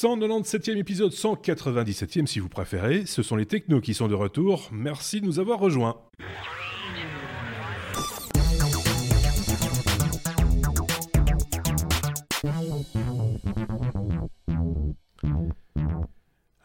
197e épisode, 197e si vous préférez. Ce sont les technos qui sont de retour. Merci de nous avoir rejoints.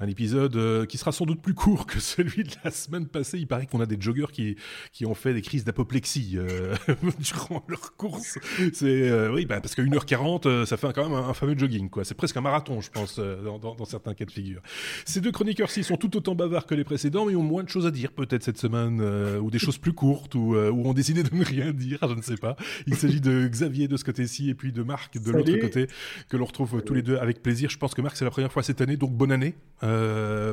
Un épisode euh, qui sera sans doute plus court que celui de la semaine passée. Il paraît qu'on a des joggeurs qui, qui ont fait des crises d'apoplexie euh, durant leur course. C'est euh, oui, bah, parce qu'à 1h40, ça fait quand même un, fameux jogging. quoi. C'est presque un marathon, je pense, dans, dans, certains cas de figure. Ces deux chroniqueurs-ci sont tout autant bavards que les précédents, mais ont moins de choses à dire peut-être cette semaine, ou des choses plus courtes, ou, ou ont décidé de ne rien dire, je ne sais pas. Il s'agit de Xavier de ce côté-ci et puis de Marc de l'autre côté, que l'on retrouve tous les deux avec plaisir. Je pense que Marc, c'est la première fois cette année, donc bonne année. Euh,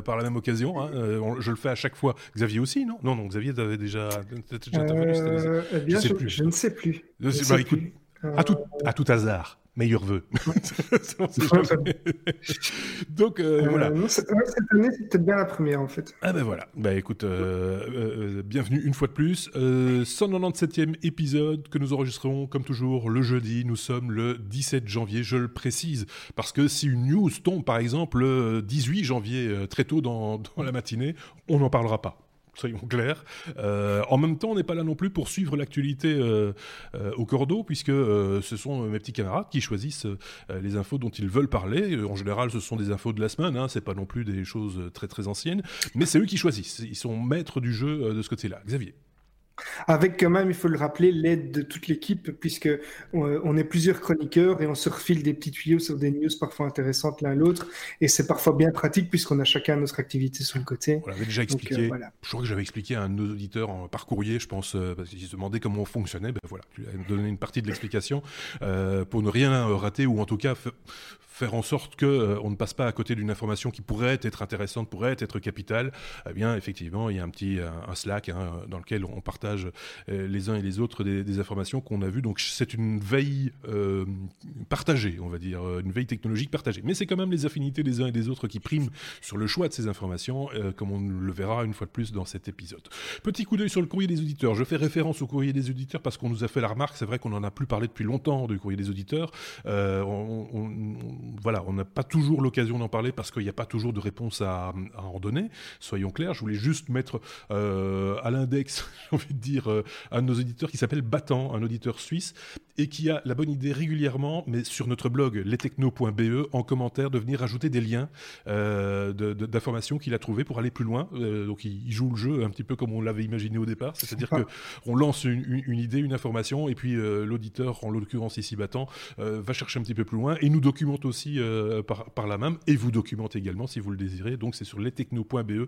par la même occasion. Hein. Euh, je le fais à chaque fois. Xavier aussi, non? Non, non, Xavier, t'avais déjà, déjà euh, eh bien, je, sais plus. je, ne sais plus. Bah, écoute, à, tout, à tout hasard meilleur vœu. Donc euh, voilà. cette, année, c'était bien la première en fait. Ah ben voilà. Bah écoute, euh, euh, bienvenue une fois de plus. 197e épisode que nous enregistrerons comme toujours le jeudi. Nous sommes le 17 janvier, je le précise, parce que si une news tombe par exemple le 18 janvier très tôt dans, dans la matinée, on n'en parlera pas soyons clairs. Euh, en même temps, on n'est pas là non plus pour suivre l'actualité euh, euh, au cordeau, puisque ce sont mes petits camarades qui choisissent les infos dont ils veulent parler. En général, ce sont des infos de la semaine, hein, c'est pas non plus des choses très très anciennes, mais c'est eux qui choisissent. Ils sont maîtres du jeu de ce côté-là. Xavier. Avec quand même, il faut le rappeler, l'aide de toute l'équipe, puisque on, est plusieurs chroniqueurs et on se refile des petits tuyaux sur des news parfois intéressantes l'un l'autre. Et c'est parfois bien pratique puisqu'on a chacun notre activité sur le côté. On l'avait déjà expliqué. Euh, je crois que j'avais expliqué à un de nos auditeurs par courrier, je pense, euh, parce qu'ils se demandaient comment on fonctionnait. Ben voilà, tu as donné une partie de l'explication euh, pour ne rien rater ou en tout cas faire en sorte que euh, ne passe pas à côté d'une information qui pourrait être intéressante, pourrait être capitale, eh bien effectivement il y a un petit un, Slack hein, dans lequel on partage euh, les uns et les autres des, informations qu'on a vues. Donc c'est une veille euh, partagée, on va dire, une veille technologique partagée. Mais c'est quand même les affinités des uns et des autres qui priment sur le choix de ces informations, comme on le verra une fois de plus dans cet épisode. Petit coup d'œil sur le courrier des auditeurs. Je fais référence au courrier des auditeurs parce qu'on nous a fait la remarque. C'est vrai qu'on n'en a plus parlé depuis longtemps du courrier des auditeurs. Voilà, on n'a pas toujours l'occasion d'en parler parce qu'il n'y a pas toujours de réponse à, en donner. Soyons clairs, je voulais juste mettre euh, à l'index, j'ai envie de dire, euh, un de nos auditeurs qui s'appelle Battant, un auditeur suisse, et qui a la bonne idée régulièrement, mais sur notre blog lestechno.be, en commentaire, de venir ajouter des liens euh, d'informations qu'il a trouvées pour aller plus loin. donc il, joue le jeu un petit peu comme on l'avait imaginé au départ, c'est-à-dire qu'on lance une, une, idée, une information, et puis l'auditeur, en l'occurrence ici Battant, va chercher un petit peu plus loin et nous documente aussi euh, par, la même et vous documentez également si vous le désirez. Donc c'est sur lestechno.be euh,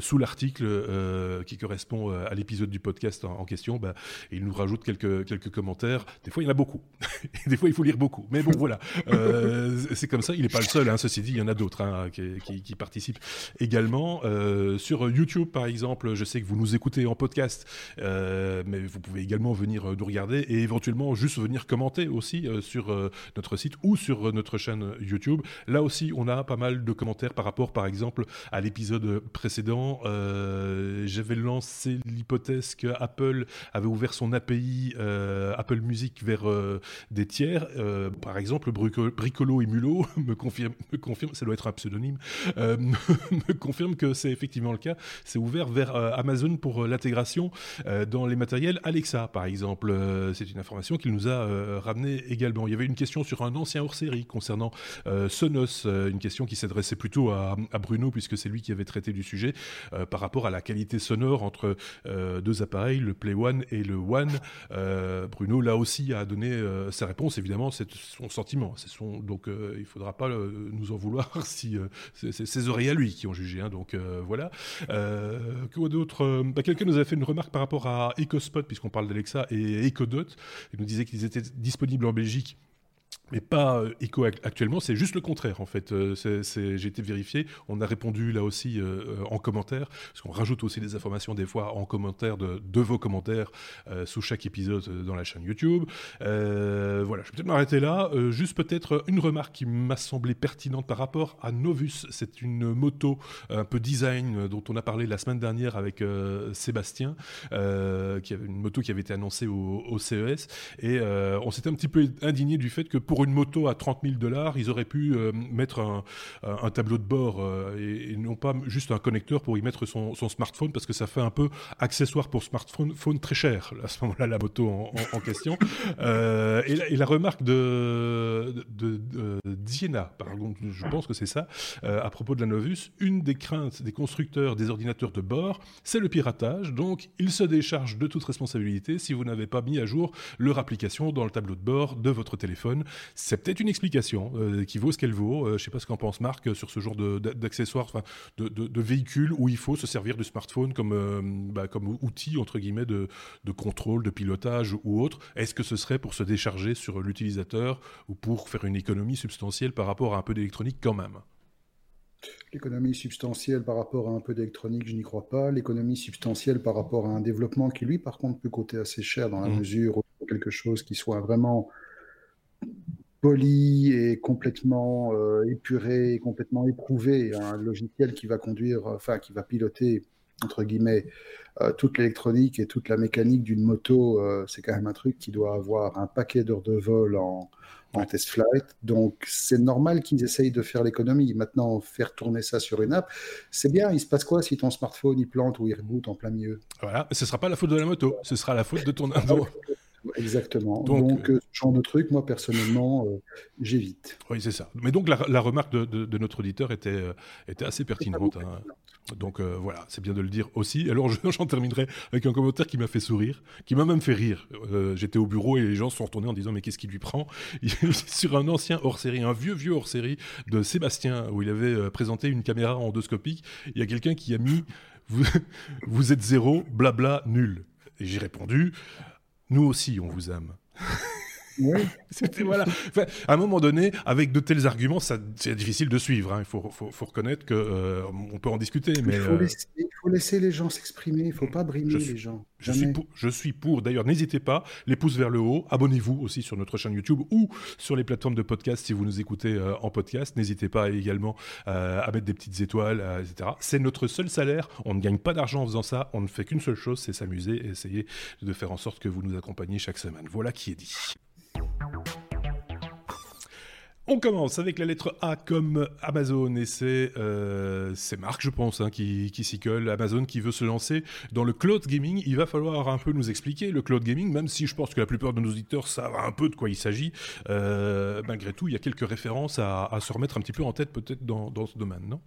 sous l'article euh, qui correspond à l'épisode du podcast en, question. Bah, il nous rajoute quelques, quelques commentaires. Des fois il y en a beaucoup. des fois il faut lire beaucoup. Mais bon voilà, c'est comme ça. Il n'est pas le seul. Hein. Ceci dit, il y en a d'autres hein, qui, participent également. sur YouTube par exemple, je sais que vous nous écoutez en podcast, mais vous pouvez également venir nous regarder et éventuellement juste venir commenter aussi sur notre site ou sur notre chaîne YouTube. Là aussi, on a pas mal de commentaires par rapport, par exemple, à l'épisode précédent. Euh, j'avais lancé l'hypothèse que Apple avait ouvert son API euh, Apple Music vers euh, des tiers. par exemple, Bricolo et Mulot me confirme, me confirme, ça doit être un pseudonyme, me confirme que c'est effectivement le cas. C'est ouvert vers Amazon pour l'intégration dans les matériels Alexa, par exemple. c'est une information qu'il nous a ramené également. Il y avait une question sur un ancien hors-série concernant Sonos, euh, une question qui s'adressait plutôt à, Bruno, puisque c'est lui qui avait traité du sujet, euh, par rapport à la qualité sonore entre deux appareils, le Play One et le One. Bruno, là aussi, a donné sa réponse. Évidemment, c'est son sentiment. Donc, il ne faudra pas nous en vouloir si c'est ses oreilles à lui qui ont jugé. Hein. donc, voilà. quoi d'autre bah, Quelqu'un nous a fait une remarque par rapport à EcoSpot, puisqu'on parle d'Alexa, et EcoDot. Il nous disait qu'ils étaient disponibles en Belgique mais pas euh, écho actuellement, c'est juste le contraire en fait. Euh, j'ai été vérifié, on a répondu là aussi euh, en commentaire, parce qu'on rajoute aussi des informations des fois en commentaire de, de vos commentaires sous chaque épisode dans la chaîne YouTube. voilà, je vais peut-être m'arrêter là. juste peut-être une remarque qui m'a semblé pertinente par rapport à Novus. C'est une moto un peu design dont on a parlé la semaine dernière avec Sébastien, qui avait une moto qui avait été annoncée au, au CES, et on s'était un petit peu indigné du fait que pour pour une moto à 30 000 dollars, ils auraient pu mettre un, tableau de bord et, non pas juste un connecteur pour y mettre son, smartphone parce que ça fait un peu accessoire pour smartphone phone très cher à ce moment-là la moto en, question. et, la, remarque de, de, Diana, je pense que c'est ça, à propos de la Novus, une des craintes des constructeurs des ordinateurs de bord, c'est le piratage. Donc, il se décharge de toute responsabilité si vous n'avez pas mis à jour leur application dans le tableau de bord de votre téléphone. C'est peut-être une explication euh, qui vaut ce qu'elle vaut. Euh, je ne sais pas ce qu'en pense Marc sur ce genre d'accessoires, de, de, véhicules où il faut se servir du smartphone comme, euh, bah, comme outil, entre guillemets, de, de contrôle, de pilotage ou autre. Est-ce que ce serait pour se décharger sur l'utilisateur ou pour faire une économie substantielle par rapport à un peu d'électronique quand même? L'économie substantielle par rapport à un peu d'électronique, je n'y crois pas. L'économie substantielle par rapport à un développement qui, lui, par contre, peut coûter assez cher dans la mmh. mesure où quelque chose qui soit vraiment poli et complètement euh, épuré, complètement éprouvé, un logiciel qui va conduire, enfin, qui va piloter, entre guillemets, euh, toute l'électronique et toute la mécanique d'une moto, euh, c'est quand même un truc qui doit avoir un paquet d'heures de vol en, en test flight. Donc, c'est normal qu'ils essayent de faire l'économie. Maintenant, faire tourner ça sur une app, c'est bien. Il se passe quoi si ton smartphone il plante ou il reboot en plein milieu? Voilà, ce ne sera pas la faute de la moto, ce sera la faute de ton Exactement. Donc, euh, ce genre de truc, moi personnellement, euh, j'évite. Oui, c'est ça. Mais donc la, remarque de, notre auditeur était, euh, était assez pertinente. Hein. Donc voilà, c'est bien de le dire aussi. Alors j'en terminerai avec un commentaire qui m'a fait sourire, qui m'a même fait rire. J'étais au bureau et les gens se sont retournés en disant mais qu'est-ce qui lui prend? Sur un ancien hors-série, un vieux vieux hors-série de Sébastien où il avait présenté une caméra endoscopique. Il y a quelqu'un qui a mis vous, vous êtes zéro, blabla, nul. Et j'ai répondu nous aussi, on vous aime. Oui. C'était voilà. à un moment donné, avec de tels arguments, c'est difficile de suivre. Hein. Il faut, faut, reconnaître que euh, on peut en discuter, mais il faut, laisser, les gens s'exprimer. Il ne faut pas brimer les gens. Je suis pour. Je suis pour. D'ailleurs, n'hésitez pas, les pouces vers le haut. Abonnez-vous aussi sur notre chaîne YouTube ou sur les plateformes de podcast si vous nous écoutez euh, en podcast. N'hésitez pas également euh, à mettre des petites étoiles, etc. C'est notre seul salaire. On ne gagne pas d'argent en faisant ça. On ne fait qu'une seule chose, c'est s'amuser et essayer de faire en sorte que vous nous accompagniez chaque semaine. Voilà qui est dit. On commence avec la lettre A comme Amazon et c'est euh, Marc, je pense, hein, qui, s'y colle. Amazon qui veut se lancer dans le cloud gaming. Il va falloir un peu nous expliquer le cloud gaming, même si je pense que la plupart de nos auditeurs savent un peu de quoi il s'agit. Euh, malgré tout, il y a quelques références à, se remettre un petit peu en tête peut-être dans, dans ce domaine, non?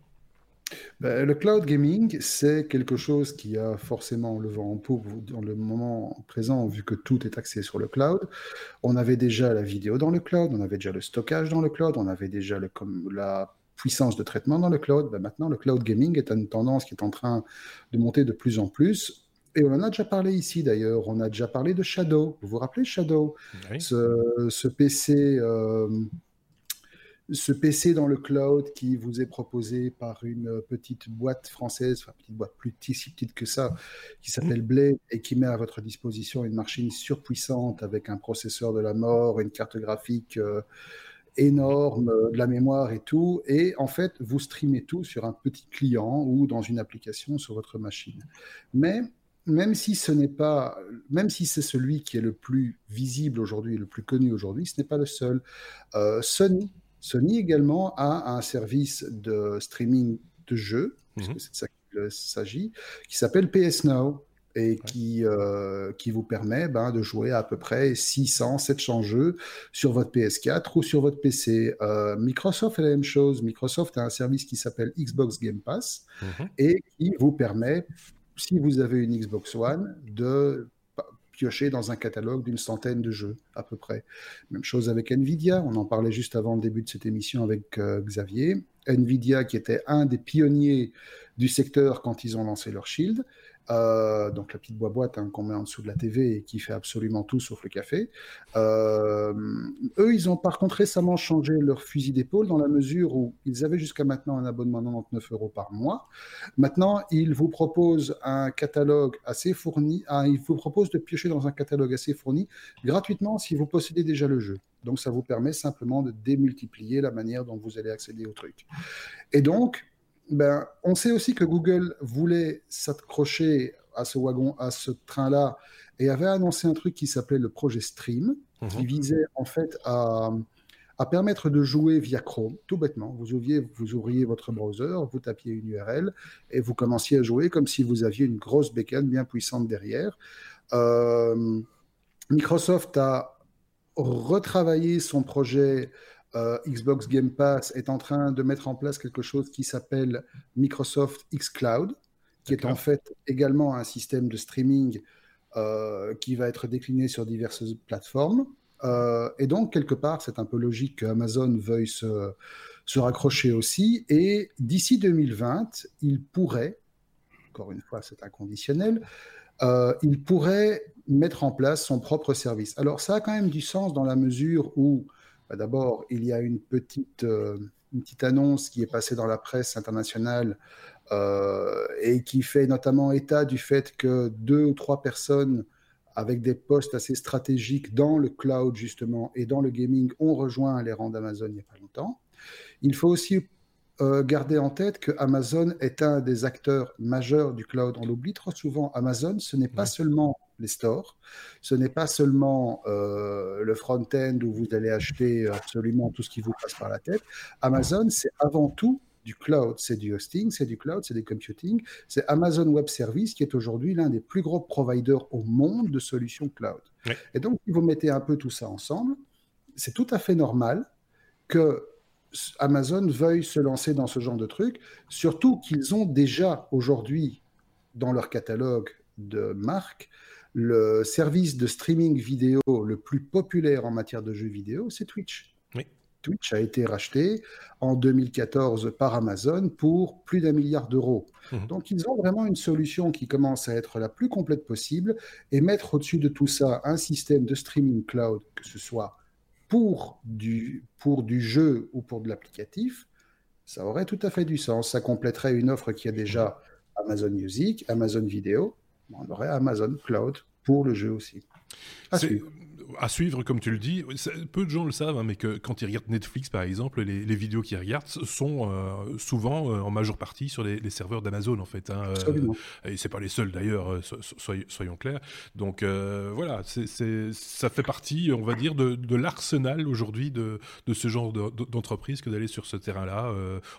Ben, le cloud gaming, c'est quelque chose qui a forcément le vent en poupe dans le moment présent, vu que tout est axé sur le cloud. On avait déjà la vidéo dans le cloud, on avait déjà le stockage dans le cloud, on avait déjà le, comme, la puissance de traitement dans le cloud. Ben, maintenant, le cloud gaming est une tendance qui est en train de monter de plus en plus. Et on en a déjà parlé ici d'ailleurs, on a déjà parlé de Shadow. Vous vous rappelez Shadow? Ce, PC euh, ce PC dans le cloud qui vous est proposé par une petite boîte française, enfin petite boîte plus petite, si petite que ça, qui s'appelle mmh. Blade et qui met à votre disposition une machine surpuissante avec un processeur de la mort, une carte graphique euh, énorme, euh, de la mémoire et tout. Et en fait, vous streamez tout sur un petit client ou dans une application sur votre machine. Mais même si ce n'est pas, même si c'est celui qui est le plus visible aujourd'hui, le plus connu aujourd'hui, ce n'est pas le seul. Euh, Sony Sony également a un service de streaming de jeux, puisque mhm. c'est de ça qu'il s'agit, qui s'appelle PS Now et qui, euh, qui vous permet ben, de jouer à, peu près 600, 700 jeux sur votre PS4 ou sur votre PC. Euh, Microsoft fait la même chose. Microsoft a un service qui s'appelle Xbox Game Pass mhm. et qui vous permet, si vous avez une Xbox One, de piocher dans un catalogue d'une centaine de jeux à peu près. Même chose avec Nvidia, on en parlait juste avant le début de cette émission avec euh, Xavier. Nvidia qui était un des pionniers du secteur quand ils ont lancé leur Shield, euh, donc la petite boîte hein, qu'on met en dessous de la TV et qui fait absolument tout sauf le café. Euh, eux, ils ont par contre récemment changé leur fusil d'épaule dans la mesure où ils avaient jusqu'à maintenant un abonnement de 99 euros par mois. Maintenant, ils vous proposent un catalogue assez fourni. Ah, ils vous proposent de piocher dans un catalogue assez fourni gratuitement si vous possédez déjà le jeu. Donc, ça vous permet simplement de démultiplier la manière dont vous allez accéder au truc. Et donc, ben, on sait aussi que Google voulait s'accrocher à ce wagon, à ce train-là, et avait annoncé un truc qui s'appelait le projet Stream, qui mhm. visait en fait à, à permettre de jouer via Chrome, tout bêtement. Vous ouvriez, vous ouvriez votre browser, vous tapiez une URL et vous commenciez à jouer comme si vous aviez une grosse bécane bien puissante derrière. Euh, Microsoft a retravaillé son projet euh, Xbox Game Pass, est en train de mettre en place quelque chose qui s'appelle Microsoft X Cloud, qui est en fait également un système de streaming euh, qui va être décliné sur diverses plateformes. Euh, et donc, quelque part, c'est un peu logique qu'Amazon veuille se, se, raccrocher aussi. Et d'ici 2020, il pourrait, encore une fois, c'est inconditionnel, euh, il pourrait mettre en place son propre service. Alors, ça a quand même du sens dans la mesure où, bah, d'abord, il y a une petite, euh, une petite annonce qui est passée dans la presse internationale euh, et qui fait notamment état du fait que deux ou trois personnes avec des postes assez stratégiques dans le cloud justement et dans le gaming ont rejoint les rangs d'Amazon il n'y a pas longtemps. Il faut aussi euh, garder en tête que Amazon est un des acteurs majeurs du cloud. On l'oublie trop souvent. Amazon, ce n'est pas seulement les stores, ce n'est pas seulement euh, le front-end où vous allez acheter absolument tout ce qui vous passe par la tête. Amazon, c'est avant tout du cloud, c'est du hosting, c'est du cloud, c'est du computing. C'est Amazon Web Service qui est aujourd'hui l'un des plus gros providers au monde de solutions cloud. Et donc, si vous mettez un peu tout ça ensemble, c'est tout à fait normal que Amazon veuille se lancer dans ce genre de truc, surtout qu'ils ont déjà aujourd'hui dans leur catalogue de marques le service de streaming vidéo le plus populaire en matière de jeux vidéo, c'est Twitch. Twitch a été racheté en 2014 par Amazon pour plus d'un milliard d'euros. Mhm. Donc ils ont vraiment une solution qui commence à être la plus complète possible et mettre au-dessus de tout ça un système de streaming cloud, que ce soit pour du, pour du jeu ou pour de l'applicatif, ça aurait tout à fait du sens. Ça compléterait une offre qui a déjà Amazon Music, Amazon Video, on aurait Amazon Cloud pour le jeu aussi à suivre, comme tu le dis. Peu de gens le savent, hein, mais que quand ils regardent Netflix, par exemple, les, vidéos qu'ils regardent sont euh, souvent euh, en majeure partie sur les, serveurs d'Amazon, en fait. Hein, euh, et c'est pas les seuls, d'ailleurs, soyons, clairs. Donc voilà, c'est, ça fait partie, on va dire, de, l'arsenal aujourd'hui de, ce genre d'entreprise que d'aller sur ce terrain-là.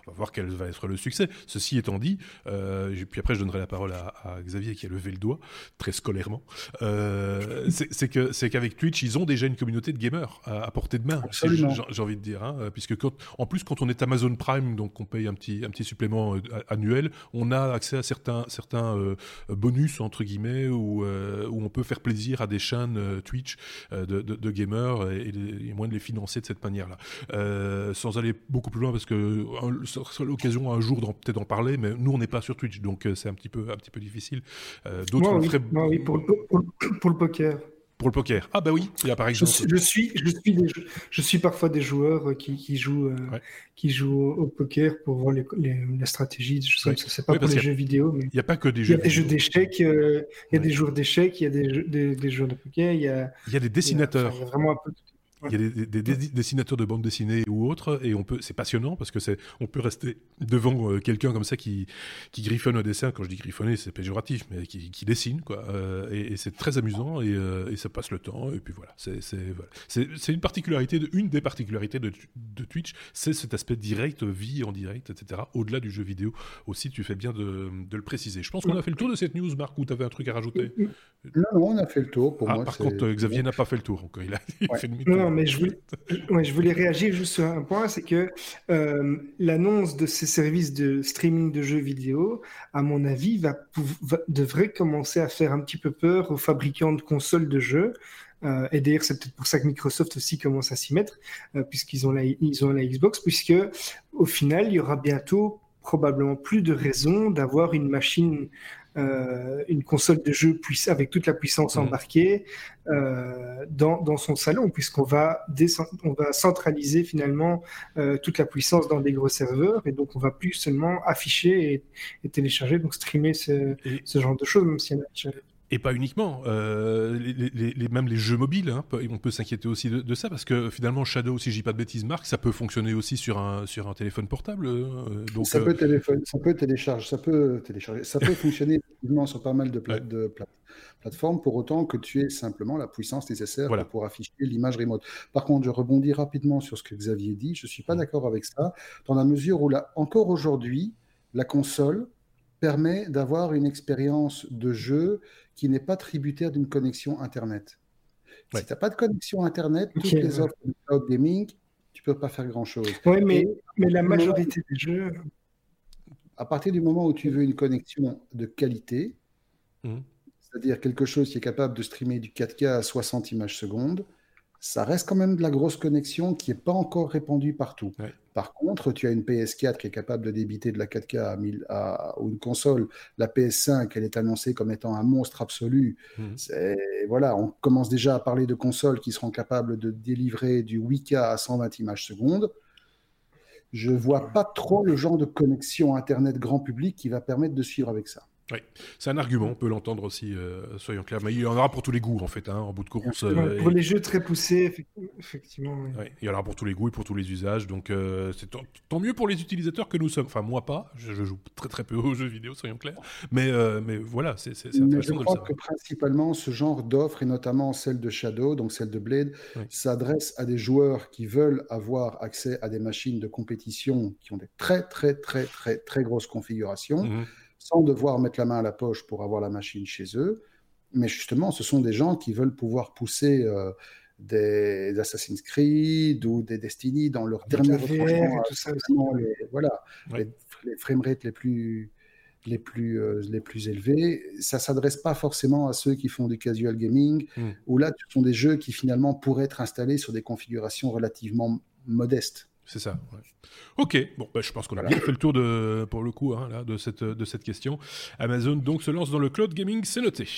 on va voir quel va être le succès. Ceci étant dit, puis après, je donnerai la parole à, à, Xavier qui a levé le doigt, très scolairement. c'est, que, c'est qu'avec Twitch, ils ont déjà une communauté de gamers à, portée de main, j'ai envie de dire. Hein, puisque quand, en plus, quand on est Amazon Prime, donc on paye un petit, un petit supplément euh, annuel, on a accès à certains, certains euh, bonus, entre guillemets, où, euh, où on peut faire plaisir à des chaînes Twitch de, de, gamers et, et, moins de les financer de cette manière-là. sans aller beaucoup plus loin, parce que ce sera l'occasion un jour peut-être d'en parler, mais nous, on n'est pas sur Twitch, donc c'est un petit peu, un petit peu difficile. D'autres oui, oui, pour, pour, pour le poker. Pour le poker. Ah bah oui, il y a par exemple. Je, suis, je suis, je suis parfois des joueurs qui, qui jouent, euh, qui jouent au, poker pour voir les, les, la stratégie. Je sais c'est pas pour les jeux vidéo, il n'y a pas que des jeux. Il y a des jeux d'échecs, euh, il y a des joueurs d'échecs, il y a des, des, des, joueurs de poker, il y a. Il y a des dessinateurs. Il y a, vraiment un peu il y a des, dessinateurs de bande dessinée ou autres, et on peut, c'est passionnant parce que c'est, on peut rester devant euh, quelqu'un comme ça qui, qui griffonne au dessin. Quand je dis griffonner, c'est péjoratif, mais qui, qui dessine, quoi. Euh, et, c'est très amusant et, euh, et, ça passe le temps. Et puis voilà, c'est, c'est, voilà. c'est, une particularité, de, une des particularités de, de Twitch, c'est cet aspect direct, vie en direct, etc. Au-delà du jeu vidéo aussi, tu fais bien de, de le préciser. Je pense qu'on a fait le tour de cette news, Marc, ou tu avais un truc à rajouter? Non, non, on a fait le tour. Pour ah, moi, par contre, Xavier n'a pas fait le tour encore. Il a, fait demi-tour mais je voulais, je voulais réagir juste sur un point, c'est que euh, l'annonce de ces services de streaming de jeux vidéo, à mon avis, va, devrait commencer à faire un petit peu peur aux fabricants de consoles de jeux. Euh, et d'ailleurs, c'est peut-être pour ça que Microsoft aussi commence à s'y mettre, euh, puisqu'ils ont la, ils ont la Xbox, puisque au final, il y aura bientôt probablement plus de raisons d'avoir une machine euh, une console de jeu avec toute la puissance mmh. embarquée euh, dans, dans, son salon, puisqu'on va, on va centraliser finalement euh, toute la puissance dans des gros serveurs, et donc on va plus seulement afficher et, télécharger, donc streamer ce, ce genre de choses, même s'il y en a Et pas uniquement, euh, les, même les jeux mobiles, hein, on peut s'inquiéter aussi de, ça, parce que finalement Shadow, si je dis pas de bêtises, Marc, ça peut fonctionner aussi sur un, sur un téléphone portable. Euh, donc, ça, peut téléphone, ça peut télécharger, ça peut télécharger, ça peut fonctionner sur pas mal de, de plateformes, pour autant que tu aies simplement la puissance nécessaire pour afficher l'image remote. Par contre, je rebondis rapidement sur ce que Xavier dit, je suis pas mmh. d'accord avec ça, dans la mesure où là, encore aujourd'hui, la console permet d'avoir une expérience de jeu qui n'est pas tributaire d'une connexion Internet. Si tu n'as pas de connexion Internet, toutes les offres de cloud gaming, tu peux pas faire grand-chose. Oui, mais, mais la majorité des jeux... À partir du moment où tu veux une connexion de qualité, mmh. c'est-à-dire quelque chose qui est capable de streamer du 4K à 60 images secondes, ça reste quand même de la grosse connexion qui n'est pas encore répandue partout. Par contre, tu as une PS4 qui est capable de débiter de la 4K à 1000, à, ou une console, la PS5, elle est annoncée comme étant un monstre absolu. Mmh. Voilà, on commence déjà à parler de consoles qui seront capables de délivrer du 8K à 120 images secondes. Je vois pas trop le genre de connexion Internet grand public qui va permettre de suivre avec ça. Oui, c'est un argument, on peut l'entendre aussi, euh, soyons clairs. Mais il y en aura pour tous les goûts, en fait, hein, en bout de course. Euh, pour les jeux très poussés, effectivement. il y en aura pour tous les goûts et pour tous les usages. Donc, euh, c'est tant mieux pour les utilisateurs que nous sommes. Enfin, moi pas, je, joue très très peu aux jeux vidéo, soyons clairs. Mais, mais voilà, c'est intéressant je crois que principalement, ce genre d'offres, et notamment celle de Shadow, donc celle de Blade, s'adresse à des joueurs qui veulent avoir accès à des machines de compétition qui ont des très très très très très grosses configurations. Mmh sans devoir mettre la main à la poche pour avoir la machine chez eux. Mais justement, ce sont des gens qui veulent pouvoir pousser euh, des, Assassin's Creed ou des Destiny dans leur dernier retranchement. Les, voilà, les, les framerates les plus, les plus, euh, les plus élevés. Ça s'adresse pas forcément à ceux qui font du casual gaming, hmm. où là, ce sont des jeux qui finalement pourraient être installés sur des configurations relativement modestes. C'est ça. Ok, bon, bah, je pense qu'on a bien fait le tour de, pour le coup hein, là, de, cette, de cette question. Amazon donc se lance dans le cloud gaming, c'est noté.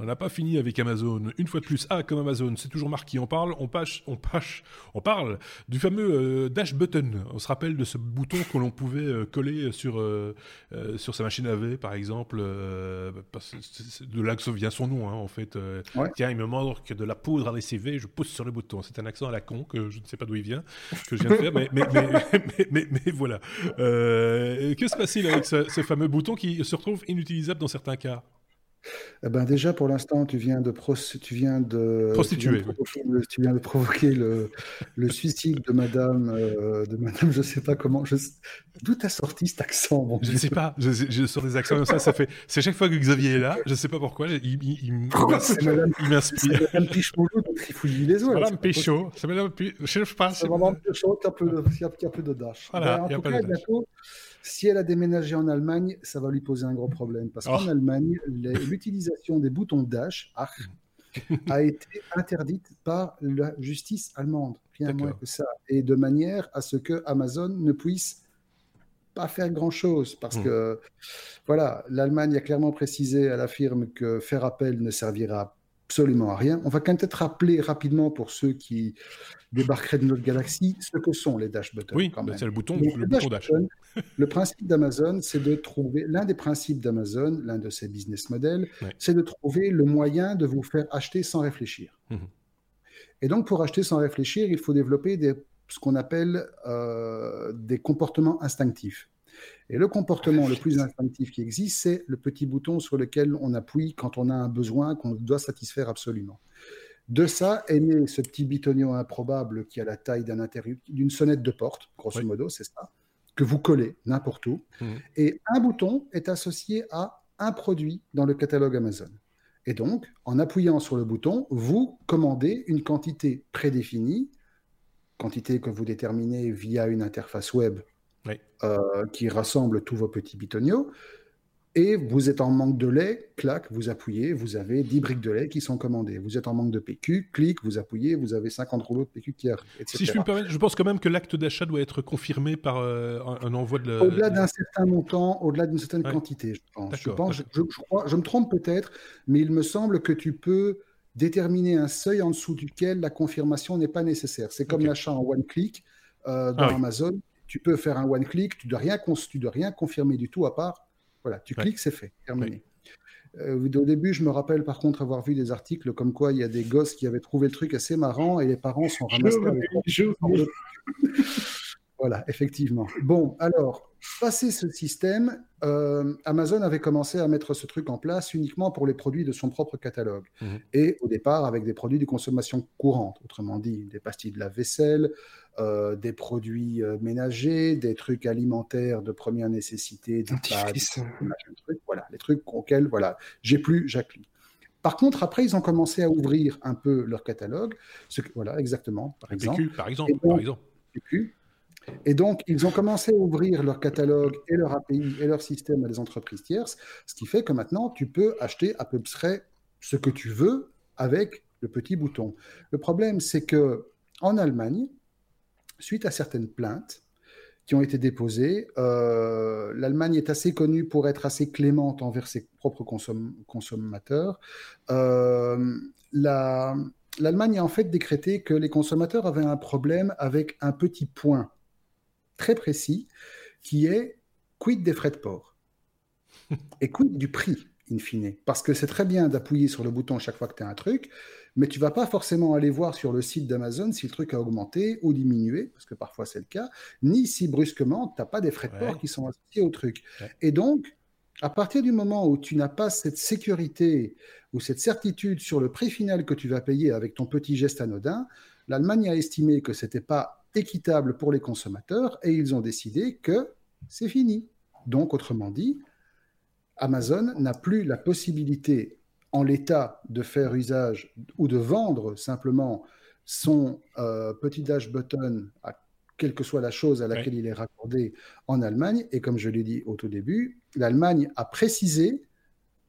On n'a pas fini avec Amazon. Une fois de plus, ah, comme Amazon, c'est toujours Marc qui en parle. On, passe, on, passe, on parle du fameux euh, Dash Button. On se rappelle de ce bouton que l'on pouvait euh, coller sur, euh, sur sa machine à laver, par exemple. c'est de là que vient son nom, hein, en fait. Tiens, il me manque de la poudre à lessiver, je pousse sur le bouton. C'est un accent à la con que je ne sais pas d'où il vient, que je viens de faire, mais, mais, mais, mais, voilà. que se passe-t-il avec ce, ce fameux bouton qui se retrouve inutilisable dans certains cas? Eh ben déjà, pour l'instant, tu viens de tu viens de prostituer. Tu viens de provoquer, le, le, suicide de Madame, euh, de Madame, je sais pas comment. Je... D'où t'as sorti cet accent Je ne sais pas. Je, je, sors des accents comme ça. Ça fait. C'est chaque fois que Xavier est là. Je ne sais pas pourquoi. Il, il, il, il m'inspire. Madame Pichot, il fouille les autres. Madame Pichot. C'est Madame Pichot. Je sais pas. C'est Madame Pichot qui a peu de, qui a, peu de dash. Voilà. Ben, en tout cas, bientôt. Si elle a déménagé en Allemagne, ça va lui poser un gros problème. Parce qu'en oh. Allemagne, l'utilisation des boutons Dash a été interdite par la justice allemande. Rien moins que ça. Et de manière à ce que Amazon ne puisse pas faire grand-chose. Parce hmm. que, voilà, l'Allemagne a clairement précisé à la firme que faire appel ne servira absolument à rien. On va quand même peut-être rappeler rapidement pour ceux qui débarqueraient de notre galaxie ce que sont les dash buttons. Oui, c'est le bouton, le bouton dash. le principe d'Amazon, c'est de trouver l'un des principes d'Amazon, l'un de ses business models, c'est de trouver le moyen de vous faire acheter sans réfléchir. Mmh Et donc, pour acheter sans réfléchir, il faut développer des, ce qu'on appelle euh, des comportements instinctifs. Et le comportement le plus instinctif qui existe, c'est le petit bouton sur lequel on appuie quand on a un besoin qu'on doit satisfaire absolument. De ça est né ce petit bitonio improbable qui a la taille d'un d'une sonnette de porte, grosso modo, c'est ça, que vous collez n'importe où. Mmh. Et un bouton est associé à un produit dans le catalogue Amazon. Et donc, en appuyant sur le bouton, vous commandez une quantité prédéfinie, quantité que vous déterminez via une interface web euh, qui rassemble tous vos petits bitoniaux. Et vous êtes en manque de lait, clac, vous appuyez, vous avez 10 briques de lait qui sont commandées. Vous êtes en manque de PQ, clic, vous appuyez, vous avez 50 rouleaux de PQ qui arrivent. Si je puis me permettre, je pense quand même que l'acte d'achat doit être confirmé par euh, un, envoi de. Au-delà d'un certain montant, au-delà d'une certaine quantité, je pense. Je, pense je, crois, je me trompe peut-être, mais il me semble que tu peux déterminer un seuil en dessous duquel la confirmation n'est pas nécessaire. C'est comme l'achat en one-click euh, dans ah Amazon tu peux faire un one-click, tu ne dois, rien, dois rien confirmer du tout à part Voilà, tu cliques, c'est fait, terminé. Euh, au début, je me rappelle par contre avoir vu des articles comme quoi il y a des gosses qui avaient trouvé le truc assez marrant et les parents sont ramassés. Voilà, effectivement. Bon, alors, passé ce système, euh, Amazon avait commencé à mettre ce truc en place uniquement pour les produits de son propre catalogue. Mhm. Et au départ, avec des produits de consommation courante, autrement dit, des pastilles de la vaisselle, euh, des produits euh, ménagers, des trucs alimentaires de première nécessité, des voilà, les trucs auxquels, voilà, j'ai plus, j'applique. Par contre, après, ils ont commencé à ouvrir un peu leur catalogue. Ce voilà, exactement, par exemple. par exemple. par exemple. Et donc, ils ont commencé à ouvrir leur catalogue et leur API et leur système à des entreprises tierces, ce qui fait que maintenant, tu peux acheter à peu près ce que tu veux avec le petit bouton. Le problème, c'est que en Allemagne, suite à certaines plaintes qui ont été déposées, euh, l'Allemagne est assez connue pour être assez clémente envers ses propres consommateurs. Euh, L'Allemagne a en fait décrété que les consommateurs avaient un problème avec un petit point très précis qui est quid des frais de port et quid du prix in fine. Parce que c'est très bien d'appuyer sur le bouton chaque fois que tu as un truc, mais tu vas pas forcément aller voir sur le site d'Amazon si le truc a augmenté ou diminué, parce que parfois c'est le cas, ni si brusquement tu n'as pas des frais de port qui sont associés au truc. Et donc, à partir du moment où tu n'as pas cette sécurité ou cette certitude sur le prix final que tu vas payer avec ton petit geste anodin, l'Allemagne a estimé que c'était pas équitable pour les consommateurs et ils ont décidé que c'est fini. Donc, autrement dit, Amazon n'a plus la possibilité en l'état de faire usage ou de vendre simplement son euh, petit dash button à quelle que soit la chose à laquelle il est raccordé en Allemagne. Et comme je l'ai dit au tout début, l'Allemagne a précisé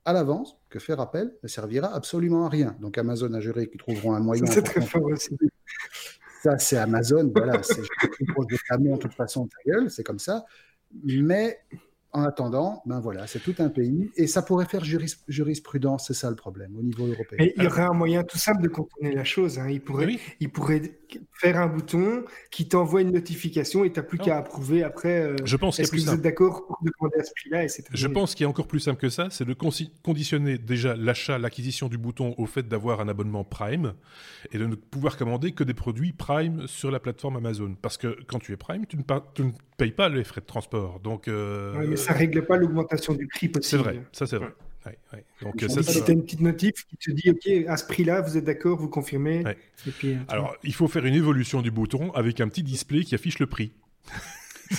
à l'avance que faire appel ne servira absolument à rien. Donc Amazon a juré qu'ils trouveront un moyen. C'est très fort aussi. Ça, c'est Amazon, voilà, c'est camion, de toute façon, ta gueule, c'est comme ça. Mais en attendant, ben voilà, c'est tout un pays et ça pourrait faire jurisprudence, c'est ça le problème au niveau européen. Il y aurait un moyen tout simple de contourner la chose. Hein. Il, pourrait, il pourrait faire un bouton qui t'envoie une notification et tu n'as plus qu'à approuver après. Euh, je pense Est-ce que vous êtes d'accord pour demander à ce prix-là Je pense qu'il y a encore plus simple que ça, c'est de conditionner déjà l'achat, l'acquisition du bouton au fait d'avoir un abonnement Prime et de ne pouvoir commander que des produits Prime sur la plateforme Amazon. Parce que quand tu es Prime, tu ne, tu ne payes pas les frais de transport. Donc, euh, ça règle pas l'augmentation du prix possible. C'est vrai, ça c'est vrai. Donc, ça, une petite notif qui te dit, OK, à ce prix-là, vous êtes d'accord, vous confirmez. Euh, Alors, il faut faire une évolution du bouton avec un petit display qui affiche le prix.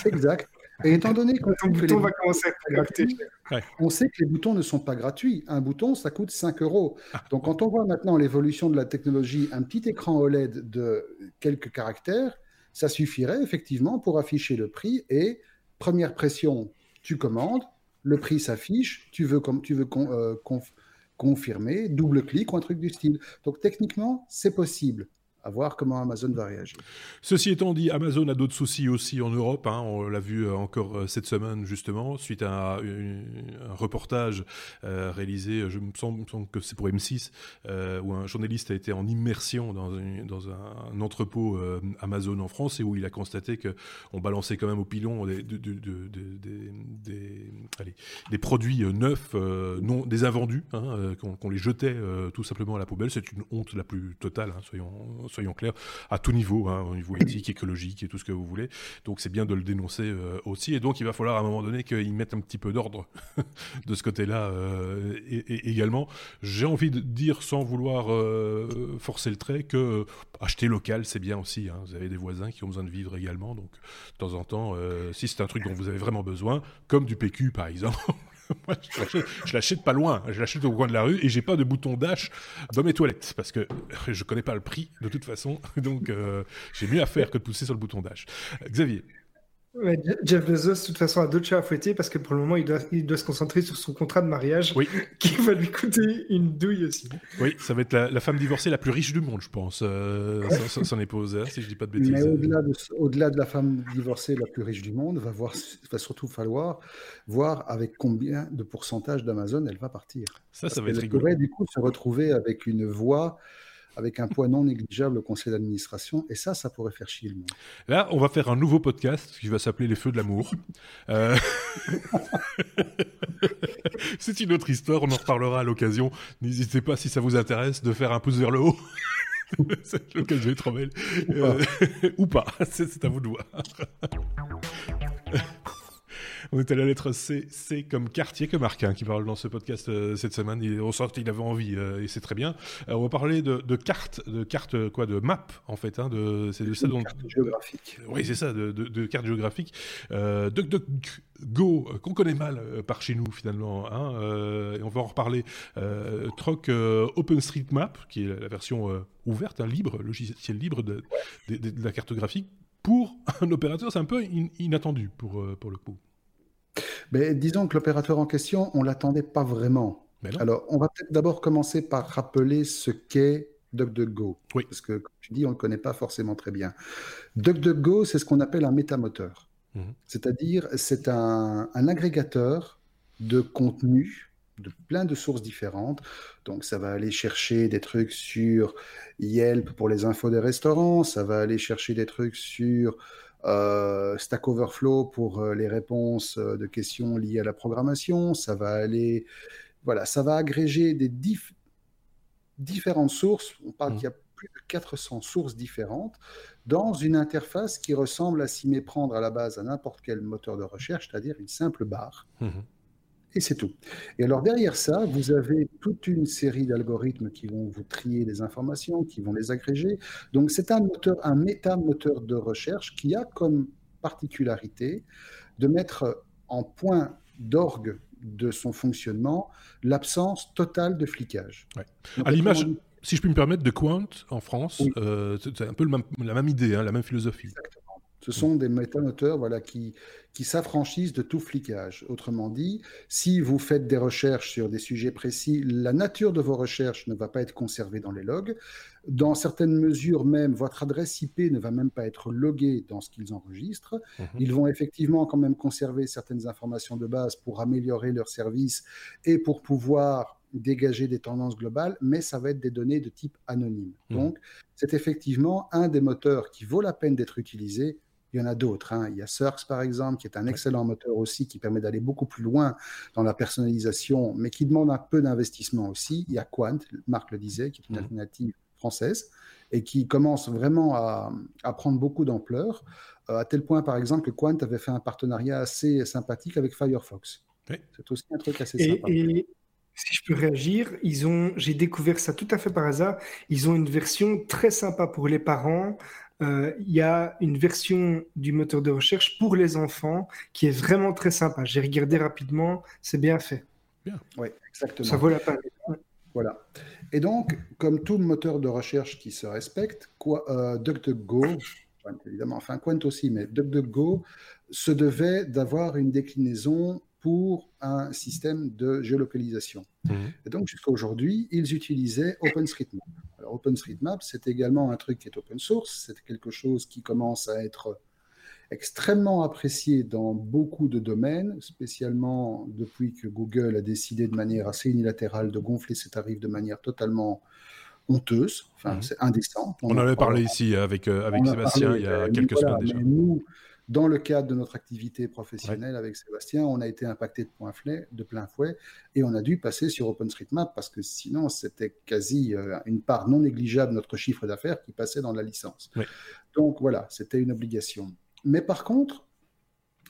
exact. Et étant donné que ton bouton va commencer à être gratuit, on sait que les boutons ne sont pas gratuits. Un bouton, ça coûte 5 euros. Ah. Donc, quand on voit maintenant l'évolution de la technologie, un petit écran OLED de quelques caractères, ça suffirait effectivement pour afficher le prix et première pression, tu commandes, le prix s'affiche, tu veux, tu veux euh, confirmer, double clic ou un truc du style. Donc techniquement, c'est possible à voir comment Amazon va réagir. Ceci étant dit, Amazon a d'autres soucis aussi en Europe. Hein. On l'a vu euh, encore euh, cette semaine justement, suite à un reportage euh, réalisé, je me sens, que c'est pour M6, où un journaliste a été en immersion dans, un, entrepôt Amazon en France et où il a constaté que on balançait quand même au pilon des produits neufs, non des invendus, hein, qu'on les jetait tout simplement à la poubelle. C'est une honte la plus totale, hein, soyons soyons clairs, à tout niveau, hein, au niveau éthique, écologique et tout ce que vous voulez. Donc c'est bien de le dénoncer euh, aussi. Et donc il va falloir à un moment donné qu'ils mettent un petit peu d'ordre de ce côté-là euh, également. J'ai envie de dire, sans vouloir euh, forcer le trait, que acheter local, c'est bien aussi. Hein. Vous avez des voisins qui ont besoin de vivre également. Donc de temps en temps, si c'est un truc dont vous avez vraiment besoin, comme du PQ par exemple, Moi, je l'achète pas loin. Je l'achète au coin de la rue et j'ai pas de bouton dash dans mes toilettes parce que je connais pas le prix de toute façon. Donc, euh, j'ai mieux à faire que de pousser sur le bouton dash. Xavier. Jeff Bezos, de toute façon, a d'autres chats à fouetter parce que pour le moment, il doit, il doit se concentrer sur son contrat de mariage qui va lui coûter une douille aussi. Oui, ça va être la, femme divorcée la plus riche du monde, je pense, euh, son, épouse, hein, si je dis pas de bêtises. Mais au-delà de, au-delà de, la femme divorcée la plus riche du monde, va, voir, va surtout falloir voir avec combien de pourcentage d'Amazon elle va partir. Ça, ça va être rigolo. pourrait du coup se retrouver avec une voix avec un poids non négligeable au conseil d'administration. Et ça, ça pourrait faire chier le monde. Là, on va faire un nouveau podcast qui va s'appeler Les Feux de l'amour. Euh, c'est une autre histoire, on en reparlera à l'occasion. N'hésitez pas, si ça vous intéresse, de faire un pouce vers le haut. c'est l'occasion est trop belle. Euh, ou pas, c'est à vous de voir. On est à la lettre C, C comme quartier que Marquin qui parle dans ce podcast euh, cette semaine. Il, on sent qu'il avait envie euh, et c'est très bien. on va parler de, cartes, de cartes quoi, de map en fait. Hein, de, c'est de ça dont. géographique. Oui, c'est ça, de, de, cartes géographiques. Euh, DuckDuckGo qu'on connaît mal par chez nous finalement. Hein, et on va en reparler. Troc OpenStreetMap qui est la version ouverte, un hein, libre, logiciel libre de, la cartographie pour un opérateur, c'est un peu inattendu pour, pour le coup. Mais disons que l'opérateur en question, on l'attendait pas vraiment. Alors, on va peut-être d'abord commencer par rappeler ce qu'est DuckDuckGo. Oui. Parce que, comme tu dis, on ne le connaît pas forcément très bien. DuckDuckGo, c'est ce qu'on appelle un métamoteur. Mhm. C'est-à-dire, c'est un, agrégateur de contenu de plein de sources différentes. Donc, ça va aller chercher des trucs sur Yelp pour les infos des restaurants, ça va aller chercher des trucs sur euh, Stack Overflow pour euh, les réponses euh, de questions liées à la programmation. Ça va aller, voilà, ça va agréger des différentes sources. On parle mmh. qu'il y a plus de 400 sources différentes dans une interface qui ressemble à s'y méprendre à la base à n'importe quel moteur de recherche, c'est-à-dire une simple barre. Mmh et c'est tout. Et alors derrière ça, vous avez toute une série d'algorithmes qui vont vous trier les informations, qui vont les agréger. Donc c'est un moteur, un méta-moteur de recherche qui a comme particularité de mettre en point d'orgue de son fonctionnement l'absence totale de flicage. à l'image, si je puis me permettre, de Quant en France, euh, c'est un peu la même idée, hein, la même philosophie. Exactement. Ce sont des métamoteurs voilà, qui, qui s'affranchissent de tout flicage. Autrement dit, si vous faites des recherches sur des sujets précis, la nature de vos recherches ne va pas être conservée dans les logs. Dans certaines mesures même, votre adresse IP ne va même pas être loguée dans ce qu'ils enregistrent. Mhm. Ils vont effectivement quand même conserver certaines informations de base pour améliorer leur service et pour pouvoir dégager des tendances globales, mais ça va être des données de type anonyme. Mhm. Donc, c'est effectivement un des moteurs qui vaut la peine d'être utilisé il y en a d'autres. Hein. Il y a Cirx, par exemple, qui est un excellent moteur aussi, qui permet d'aller beaucoup plus loin dans la personnalisation, mais qui demande un peu d'investissement aussi. Il y a Quant, Marc le disait, qui est une mmh. alternative française et qui commence vraiment à, prendre beaucoup d'ampleur, euh, à tel point, par exemple, que Quant avait fait un partenariat assez sympathique avec Firefox. C'est aussi un truc assez sympa. Et si je peux réagir, ils ont, j'ai découvert ça tout à fait par hasard. Ils ont une version très sympa pour les parents il y a une version du moteur de recherche pour les enfants qui est vraiment très sympa. J'ai regardé rapidement, c'est bien fait. Bien. Oui, exactement. Ça vaut la peine. Voilà. Et donc, comme tout moteur de recherche qui se respecte, quoi, euh, DuckDuckGo, évidemment, enfin Quant aussi, mais DuckDuckGo se devait d'avoir une déclinaison pour un système de géolocalisation. Mhm. Et donc, jusqu'à aujourd'hui, ils utilisaient OpenStreetMap. Alors, OpenStreetMap, c'est également un truc qui est open source, c'est quelque chose qui commence à être extrêmement apprécié dans beaucoup de domaines, spécialement depuis que Google a décidé de manière assez unilatérale de gonfler ses tarifs de manière totalement honteuse. Enfin, mhm. c'est indécent. On, en avait parlé ici avec, euh, avec Sébastien il y a quelques semaines déjà. Nous, dans le cadre de notre activité professionnelle avec Sébastien, on a été impacté de, de plein fouet et on a dû passer sur OpenStreetMap parce que sinon, c'était quasi euh, une part non négligeable de notre chiffre d'affaires qui passait dans la licence. Donc voilà, c'était une obligation. Mais par contre,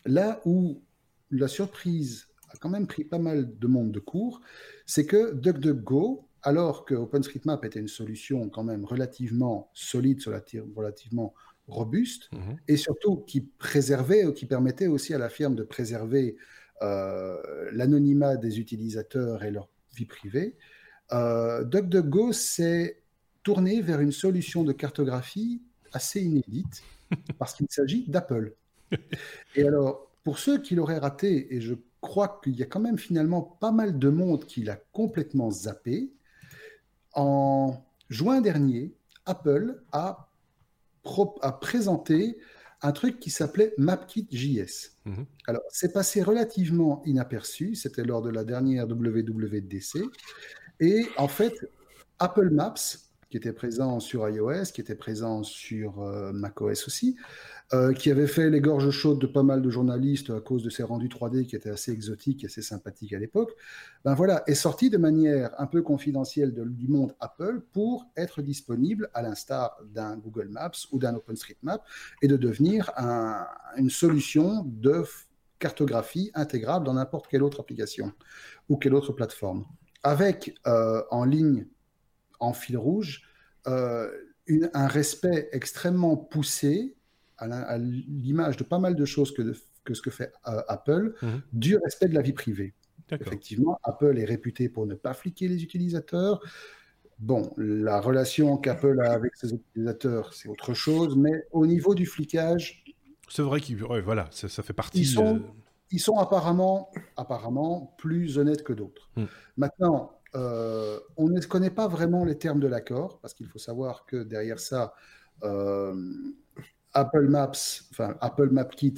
là où la surprise a quand même pris pas mal de monde de court, c'est que DuckDuckGo, alors que OpenStreetMap était une solution quand même relativement solide, relativement robuste mhm. et surtout qui préservait ou qui permettait aussi à la firme de préserver euh, l'anonymat des utilisateurs et leur vie privée, euh, DuckDuckGo s'est tourné vers une solution de cartographie assez inédite parce qu'il s'agit d'Apple. Et alors, pour ceux qui l'auraient raté, et je crois qu'il y a quand même finalement pas mal de monde qui l'a complètement zappé, en juin dernier, Apple a a présenté un truc qui s'appelait MapKit.js. Mhm. Alors, c'est passé relativement inaperçu, c'était lors de la dernière WWDC, et en fait, Apple Maps, qui était présent sur iOS, qui était présent sur euh, macOS aussi, euh, qui avait fait les gorges chaudes de pas mal de journalistes à cause de ses rendus 3D qui étaient assez exotiques et assez sympathiques à l'époque, ben voilà, est sorti de manière un peu confidentielle du monde Apple pour être disponible à l'instar d'un Google Maps ou d'un OpenStreetMap et de devenir une solution de cartographie intégrable dans n'importe quelle autre application ou quelle autre plateforme. Avec euh, en ligne en fil rouge euh, un respect extrêmement poussé, à l'image de pas mal de choses que, que ce que fait euh, Apple, mhm. du respect de la vie privée. Effectivement, Apple est réputé pour ne pas fliquer les utilisateurs. Bon, la relation qu'Apple a avec ses utilisateurs, c'est autre chose, mais au niveau du flicage. C'est vrai qu'ils. voilà, ça, fait partie. Ils sont, ils sont apparemment, apparemment plus honnêtes que d'autres. Hmm. Maintenant, euh, on ne connaît pas vraiment les termes de l'accord, parce qu'il faut savoir que derrière ça, euh, Apple Maps, enfin Apple Kit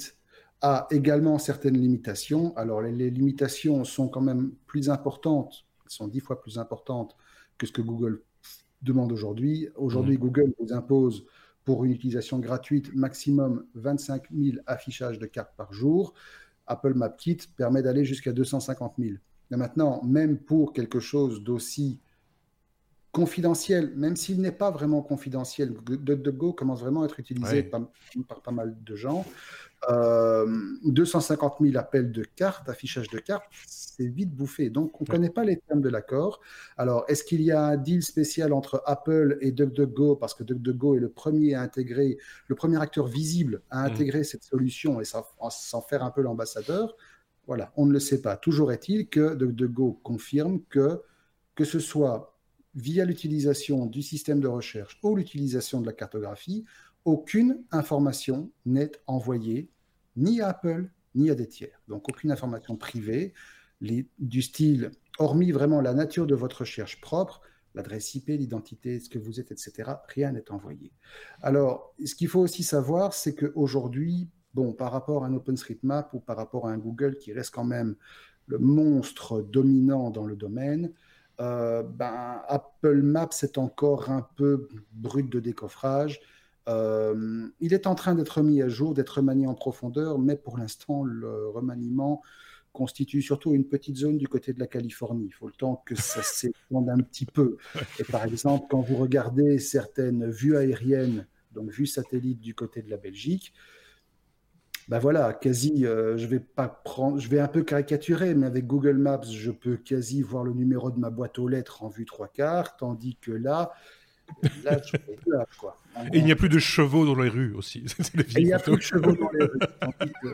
a également certaines limitations. Alors les, limitations sont quand même plus importantes, sont dix fois plus importantes que ce que Google demande aujourd'hui. Aujourd'hui, mmh. Google vous impose pour une utilisation gratuite maximum 25 000 affichages de cartes par jour. Apple Map Kit permet d'aller jusqu'à 250 000. Mais maintenant, même pour quelque chose d'aussi confidentiel, même s'il n'est pas vraiment confidentiel, DuckDuckGo commence vraiment à être utilisé par, pas mal de gens. 250 euh, 000 appels de cartes, affichage de cartes, c'est vite bouffé. Donc, on ne connaît pas les termes de l'accord. Alors, est-ce qu'il y a un deal spécial entre Apple et DuckDuckGo? Parce que DuckDuckGo est le premier à intégrer, le premier acteur visible à mmh. intégrer cette solution et s'en faire un peu l'ambassadeur voilà, on ne le sait pas. Toujours est-il que DuckDuckGo confirme que, que ce soit via l'utilisation du système de recherche ou l'utilisation de la cartographie, aucune information n'est envoyée ni à Apple ni à des tiers. Donc aucune information privée du style, hormis vraiment la nature de votre recherche propre, l'adresse IP, l'identité, ce que vous êtes, etc., rien n'est envoyé. Alors, ce qu'il faut aussi savoir, c'est qu'aujourd'hui, bon, par rapport à un OpenStreetMap ou par rapport à un Google qui reste quand même le monstre dominant dans le domaine, euh, ben, Apple Maps est encore un peu brut de décoffrage. Euh, il est en train d'être mis à jour, d'être remanié en profondeur, mais pour l'instant, le remaniement constitue surtout une petite zone du côté de la Californie. Il faut le temps que ça s'étende un petit peu. Et par exemple, quand vous regardez certaines vues aériennes, donc vues satellites du côté de la Belgique, ben voilà, quasi, euh, je vais pas prendre, je vais un peu caricaturer, mais avec Google Maps, je peux quasi voir le numéro de ma boîte aux lettres en vue trois quarts, tandis que là, là, je là quoi. Et il n'y a plus de chevaux dans les rues aussi. il n'y a plus de chevaux dans les rues.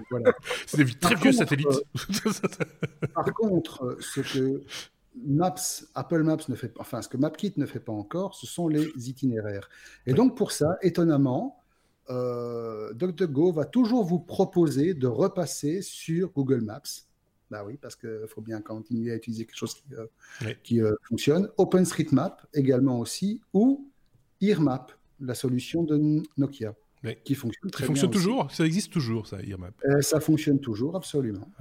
voilà. C'est des très vieux satellites. Euh, par contre, ce que Maps, Apple Maps ne fait enfin, ce que MapKit ne fait pas encore, ce sont les itinéraires. Et donc, pour ça, étonnamment, euh, DuckDuckGo va toujours vous proposer de repasser sur Google Maps. Bah oui, parce qu'il faut bien continuer à utiliser quelque chose qui, euh, euh, fonctionne. OpenStreetMap également aussi, ou EarMap, la solution de Nokia, qui fonctionne très fonctionne toujours Ça existe toujours, ça, EarMap Ça fonctionne toujours, absolument.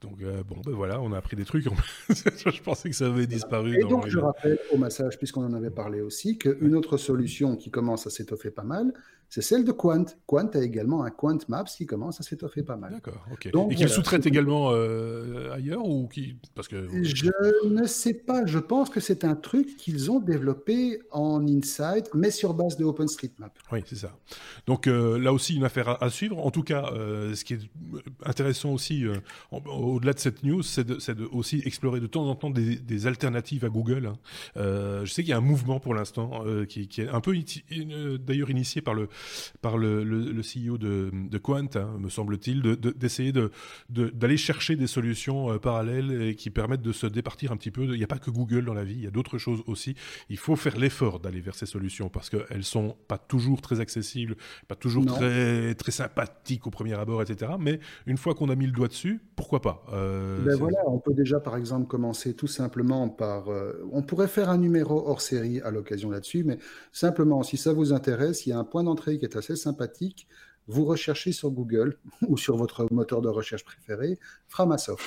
Donc bon, ben voilà, on a appris des trucs. je pensais que ça avait disparu. Et donc je rappelle au massage, puisqu'on en avait parlé aussi, qu'une autre solution qui commence à s'étoffer pas mal, c'est celle de Quant. Quant a également un Quant Maps qui commence à s'étoffer pas mal. D'accord, ok. et qu'il sous-traite également euh, ailleurs ou qui parce que je ne sais pas. Je pense que c'est un truc qu'ils ont développé en Inside, mais sur base de OpenStreetMap. Oui, c'est ça. Donc euh, là aussi une affaire à, suivre. En tout cas, euh, ce qui est intéressant aussi au-delà de cette news, c'est de, de, aussi explorer de temps en temps des, alternatives à Google. Hein. je sais qu'il y a un mouvement pour l'instant qui, qui, est un peu d'ailleurs initié par le par le, le, CEO de, de Quant, hein, me semble-t-il, d'essayer de, d'aller chercher des solutions euh, parallèles et qui permettent de se départir un petit peu. Il n'y a pas que Google dans la vie, il y a d'autres choses aussi. Il faut faire l'effort d'aller vers ces solutions parce qu'elles sont pas toujours très accessibles, pas toujours très, très sympathiques au premier abord, etc. Mais une fois qu'on a mis le doigt dessus, pourquoi pas euh, ben voilà, On peut déjà, par exemple, commencer tout simplement par... Euh, on pourrait faire un numéro hors série à l'occasion là-dessus, mais simplement, si ça vous intéresse, il y a un point d'entrée qui est assez sympathique. Vous recherchez sur Google ou sur votre moteur de recherche préféré Framasoft.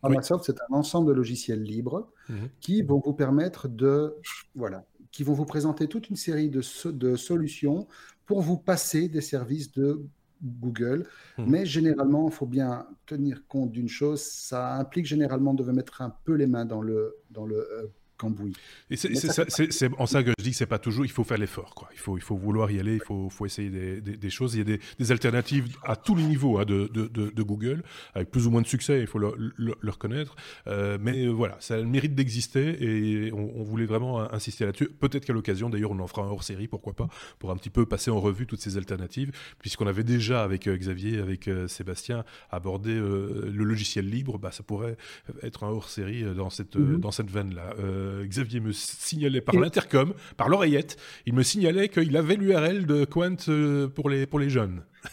Framasoft, c'est un ensemble de logiciels libres mhm. qui vont vous permettre de, voilà, qui vont vous présenter toute une série de, de solutions pour vous passer des services de Google. Mhm. Mais généralement, il faut bien tenir compte d'une chose, ça implique généralement de mettre un peu les mains dans le, dans le euh, cambouis. Et c'est en ça que je dis que c'est pas toujours, il faut faire l'effort, quoi. Il faut, il faut vouloir y aller, il faut, faut essayer des, des, choses. Il y a des, alternatives à tous les niveaux hein, de, de, de, Google, avec plus ou moins de succès, il faut le, le, reconnaître. Euh, mais euh, voilà, ça a le mérite d'exister et on, voulait vraiment insister là-dessus. Peut-être qu'à l'occasion, d'ailleurs, on en fera un hors série, pourquoi pas, pour un petit peu passer en revue toutes ces alternatives, puisqu'on avait déjà avec euh, Xavier, avec Sébastien, abordé le logiciel libre, bah, ça pourrait être un hors série dans cette, mm-hmm. dans cette veine-là. Euh, Xavier me signalait par l'intercom, par l'oreillette, il me signalait qu'il avait l'URL de Quant euh, pour les, pour les jeunes.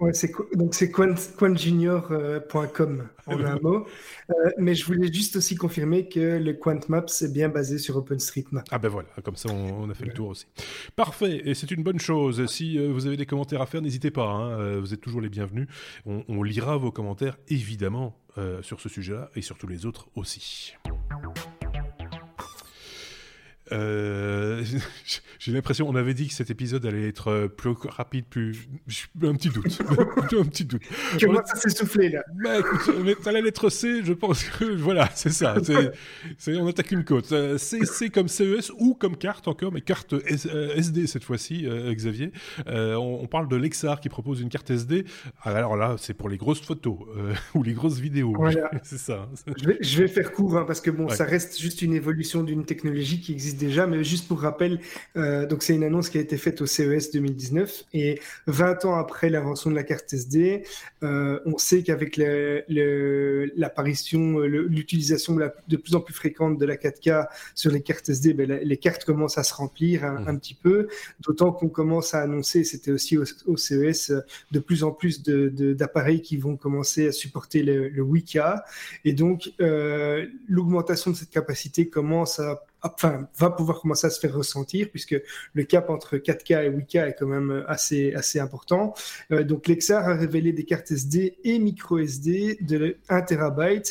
Ouais, c'est donc c'est quantjunior.com en un mot. Euh, mais je voulais juste aussi confirmer que le Quant Maps est bien basé sur OpenStreetMap. Ah ben voilà, comme ça on, a fait le tour aussi. Parfait, et c'est une bonne chose. Si vous avez des commentaires à faire, n'hésitez pas. Hein, vous êtes toujours les bienvenus. On, lira vos commentaires évidemment sur ce sujet-là et sur tous les autres aussi. Euh, j'ai l'impression, on avait dit que cet épisode allait être euh, plus rapide, plus. Un petit doute. un petit doute. Comment ça s'est soufflé là bah, écoute, à la lettre C, je pense que. Voilà, c'est ça. On attaque une côte. Euh, C, C comme CES ou comme carte encore, mais carte SD cette fois-ci, Xavier. on, parle de Lexar qui propose une carte SD. Alors là, c'est pour les grosses photos ou les grosses vidéos. Voilà. c'est ça. Je vais, faire court hein, parce que bon, ça reste juste une évolution d'une technologie qui existe déjà, mais juste pour rappel, euh, donc c'est une annonce qui a été faite au CES 2019 et 20 ans après l'invention de la carte SD, euh, on sait qu'avec l'apparition, l'utilisation de plus en plus fréquente de la 4K sur les cartes SD, ben, les cartes commencent à se remplir un, mmh. petit peu, d'autant qu'on commence à annoncer, c'était aussi au, CES, de plus en plus d'appareils qui vont commencer à supporter le, le Wika, et donc euh, l'augmentation de cette capacité commence à enfin, va pouvoir commencer à se faire ressentir puisque le cap entre 4K et 8K est quand même assez, assez important. Euh, donc, Lexar a révélé des cartes SD et micro SD de 1 TB.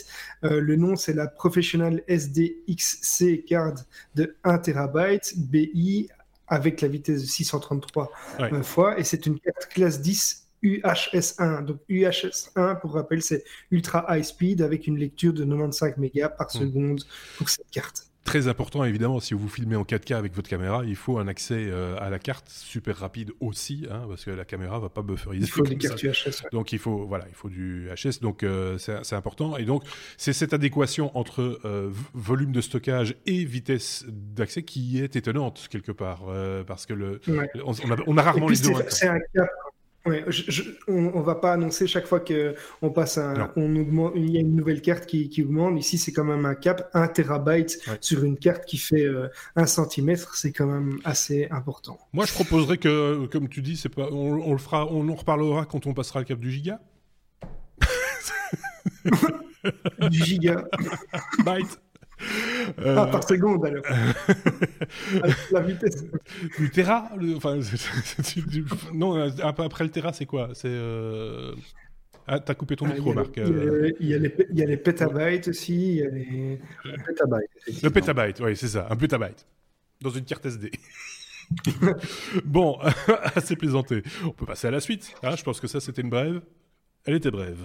Euh, le nom, c'est la Professional SD XC card de 1 TB BI avec la vitesse de 633 euh, fois et c'est une carte classe 10 UHS1. Donc UHS1, pour rappel, c'est Ultra High Speed avec une lecture de 95 mégas par hmm. seconde pour cette carte. Très important, évidemment, si vous filmez en 4K avec votre caméra, il faut un accès euh, à la carte super rapide aussi, hein, parce que la caméra va pas bufferiser. Il faut des cartes UHS. Donc il faut, voilà, il faut du HS, donc euh, c'est important. Et donc c'est cette adéquation entre euh, volume de stockage et vitesse d'accès qui est étonnante quelque part, parce que le, on, a, rarement les deux. C'est un cap on, ne va pas annoncer chaque fois qu'on passe un, on augmente, il y a une nouvelle carte qui, augmente. Ici, c'est quand même un cap, 1 terabyte sur une carte qui fait 1 euh, cm, c'est quand même assez important. Moi, je proposerais que, comme tu dis, c'est pas, on, le fera, on en reparlera quand on passera le cap du giga. du giga. Byte. Euh, ah, par seconde alors. la vitesse. Du Terra enfin, Non, après le Terra, c'est quoi? C'est. Euh... Ah, t'as coupé ton ah, micro, Marc. Euh. Il y, a les, il y a les pétabytes aussi. Il y a les... Le. Le pétabyte, oui, c'est ça, un pétabyte. Dans une carte SD. bon, assez plaisanté. On peut passer à la suite. Ah, je pense que ça, c'était une brève. Elle était brève.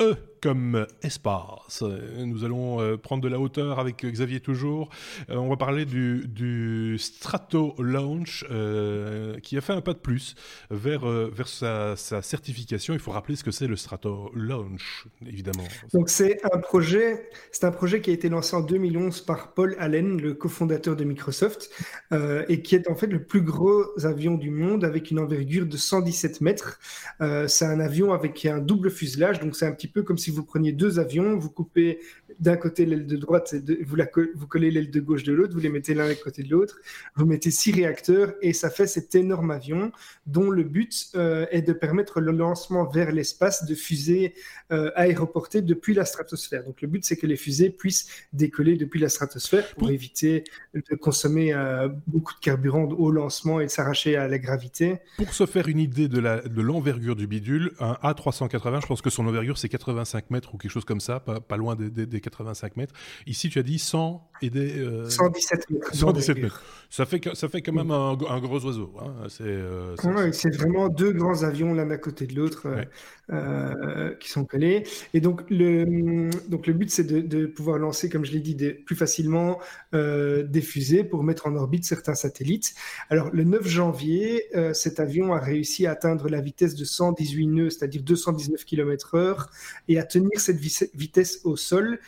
E comme espace. Nous allons euh, prendre de la hauteur avec Xavier toujours. Euh, on va parler du, Strato Launch euh, qui a fait un pas de plus vers, vers sa, certification. Il faut rappeler ce que c'est le Strato Launch, évidemment. Donc c'est un projet, c'est un projet qui a été lancé en 2011 par Paul Allen, le cofondateur de Microsoft, et qui est en fait le plus gros avion du monde avec une envergure de 117 mètres. c'est un avion avec un double fuselage, donc c'est un petit peu comme si vous vous preniez deux avions, vous coupez d'un côté l'aile de droite, vous, la, vous collez l'aile de gauche de l'autre, vous les mettez l'un à côté de l'autre, vous mettez six réacteurs et ça fait cet énorme avion dont le but euh, est de permettre le lancement vers l'espace de fusées euh, aéroportées depuis la stratosphère. Donc le but c'est que les fusées puissent décoller depuis la stratosphère pour éviter de consommer euh, beaucoup de carburant au lancement et de s'arracher à la gravité. Pour se faire une idée de l'envergure de du bidule, un A380, je pense que son envergure c'est 85 mètres ou quelque chose comme ça, pas, loin des, 85 mètres. Ici tu as dit 100 et des... 117 mètres. 117 mètres. Ça fait, ça fait quand même un, gros oiseau. Hein. C'est vraiment deux grands avions l'un à côté de l'autre. Euh, qui sont collés. Et donc le, donc le but, c'est de, pouvoir lancer, comme je l'ai dit, plus facilement euh, des fusées pour mettre en orbite certains satellites. Alors le 9 janvier, euh, cet avion a réussi à atteindre la vitesse de 118 nœuds, c'est-à-dire 219 km/h, et à tenir cette vitesse au sol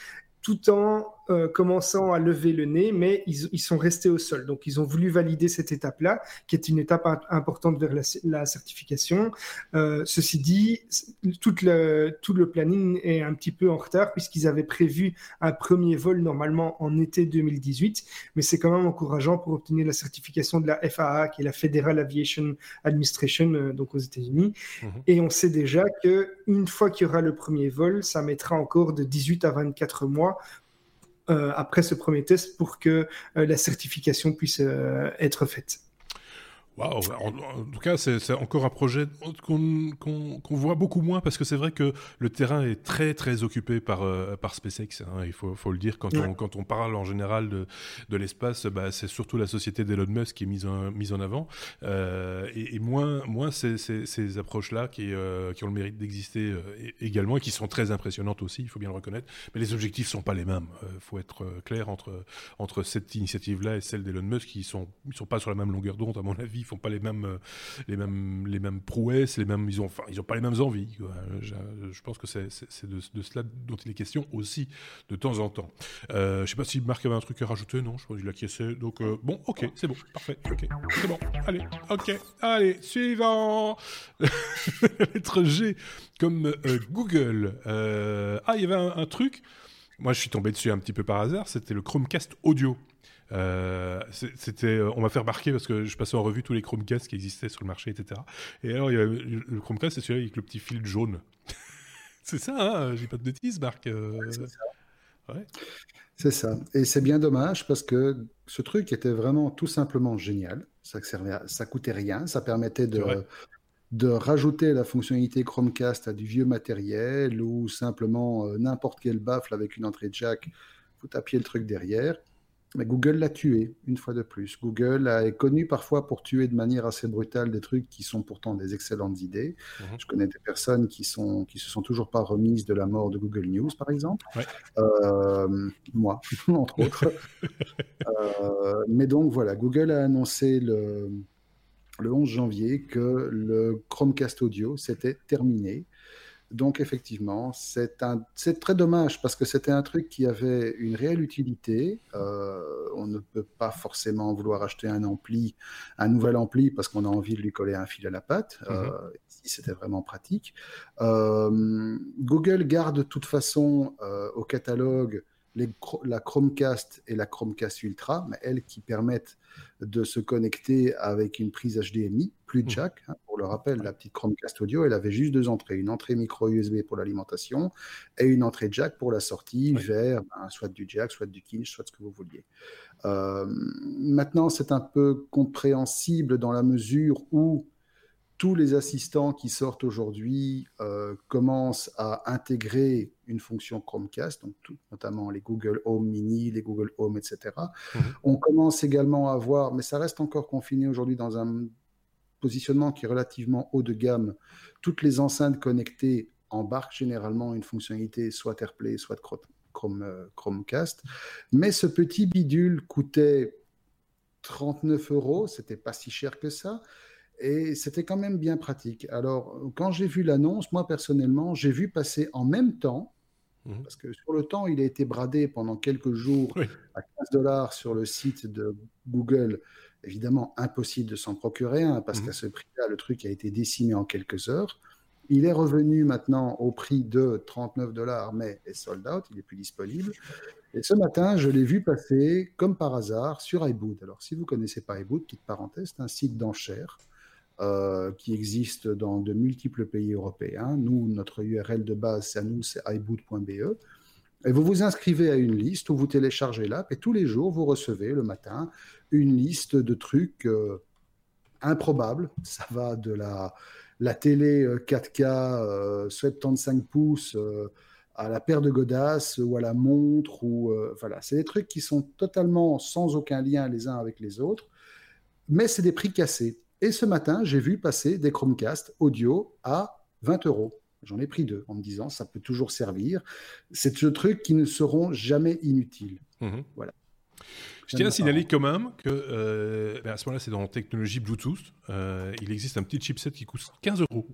tout en euh, commençant à lever le nez, mais ils, sont restés au sol. Donc, ils ont voulu valider cette étape-là, qui est une étape importante vers la, certification. Euh, ceci dit, tout le, tout le planning est un petit peu en retard, puisqu'ils avaient prévu un premier vol normalement en été 2018, mais c'est quand même encourageant pour obtenir la certification de la FAA, qui est la Federal Aviation Administration, euh, donc aux États-Unis. Mhm. Et on sait déjà que une fois qu'il y aura le premier vol, ça mettra encore de 18 à 24 mois après ce premier test pour que euh, la certification puisse euh, être faite. En, tout cas, c'est encore un projet qu'on voit beaucoup moins parce que c'est vrai que le terrain est très très occupé par, euh, par SpaceX. Hein, il faut, faut, le dire quand, on, quand on parle en général de, de l'espace, bah, c'est surtout la société d'Elon Musk qui est mise en, mise en avant euh, et, moins, moins ces, ces, ces approches-là qui, euh, qui ont le mérite d'exister également et qui sont très impressionnantes aussi, il faut bien le reconnaître. Mais les objectifs sont pas les mêmes. Il faut être clair entre, entre cette initiative-là et celle d'Elon Musk qui sont, ils sont pas sur la même longueur d'onde à mon avis font pas les mêmes, euh, les mêmes, les mêmes prouesses, les mêmes, ils ont, enfin, ils ont pas les mêmes envies. Je, pense que c'est de, de, cela dont il est question aussi de temps en temps. Euh, je sais pas si Marc avait un truc à rajouter, non Je crois qu'il a caissé. Donc euh, bon, ok, c'est bon, parfait, ok, c'est bon. Allez, ok, allez, suivant. Lettre G comme euh, Google. ah, il y avait un truc. Moi, je suis tombé dessus un petit peu par hasard. C'était le Chromecast audio. Euh, c'était, euh, on m'a fait remarquer parce que je passais en revue tous les Chromecast qui existaient sur le marché, etc. Et alors, il y a le Chromecast, c'est celui avec le petit fil jaune. c'est ça, hein j'ai pas de bêtises, Marc. Euh, c'est ça. Et c'est bien dommage parce que ce truc était vraiment tout simplement génial. Ça servait, ça coûtait rien, ça permettait de de rajouter la fonctionnalité Chromecast à du vieux matériel ou simplement n'importe quel baffle avec une entrée jack, vous tapiez le truc derrière. Google l'a tué, une fois de plus. Google est connu parfois pour tuer de manière assez brutale des trucs qui sont pourtant des excellentes idées. Mhm. Je connais des personnes qui sont qui se sont toujours pas remises de la mort de Google News, par exemple. Euh, moi, entre autres. Euh, mais donc voilà, Google a annoncé le, le 11 janvier que le Chromecast Audio s'était terminé. Donc effectivement, c'est très dommage parce que c'était un truc qui avait une réelle utilité. Euh, on ne peut pas forcément vouloir acheter un ampli, un nouvel ampli parce qu'on a envie de lui coller un fil à la patte. Euh, mhm. c'était vraiment pratique. Euh, Google garde de toute façon au catalogue la Chromecast et la Chromecast Ultra, mais elles qui permettent de se connecter avec une prise HDMI, plus de mmh. jack. Hein, pour le rappel, la petite Chromecast audio, elle avait juste deux entrées, une entrée micro USB pour l'alimentation et une entrée jack pour la sortie vers ben, soit du jack, soit du kinch, soit ce que vous vouliez. Euh, maintenant, c'est un peu compréhensible dans la mesure où tous les assistants qui sortent aujourd'hui euh, commencent à intégrer une fonction Chromecast, donc notamment les Google Home Mini, les Google Home, etc. Mhm. On commence également à voir, mais ça reste encore confiné aujourd'hui dans un positionnement qui est relativement haut de gamme. Toutes les enceintes connectées embarquent généralement une fonctionnalité soit AirPlay, soit Chrome, euh, Chromecast. Mais ce petit bidule coûtait 39 euros, c'était pas si cher que ça. Et c'était quand même bien pratique. Alors, quand j'ai vu l'annonce, moi personnellement, j'ai vu passer en même temps, mmh. parce que sur le temps, il a été bradé pendant quelques jours à 15 dollars sur le site de Google. Évidemment, impossible de s'en procurer un, parce mmh. qu'à ce prix-là, le truc a été décimé en quelques heures. Il est revenu maintenant au prix de 39 dollars, mais est sold out, il n'est plus disponible. Et ce matin, je l'ai vu passer, comme par hasard, sur iBoot. Alors, si vous ne connaissez pas iBoot, petite parenthèse, c'est un site d'enchères euh, qui existe dans de multiples pays européens. Nous, notre URL de base, c'est à nous, c'est iBoot.be. Et vous vous inscrivez à une liste où vous téléchargez l'app et tous les jours, vous recevez le matin une liste de trucs euh, improbables. Ça va de la, télé 4K euh, 75 pouces à la paire de godasses ou à la montre. ou Voilà, c'est des trucs qui sont totalement sans aucun lien les uns avec les autres, mais c'est des prix cassés. Et ce matin, j'ai vu passer des Chromecast audio à 20 euros. J'en ai pris deux en me disant ça peut toujours servir. C'est ce truc qui ne seront jamais inutiles. Mhm. Voilà. Je tiens à signaler quand même que euh, ben, à ce moment-là, c'est dans la technologie Bluetooth. Euh, il existe un petit chipset qui coûte 15 euros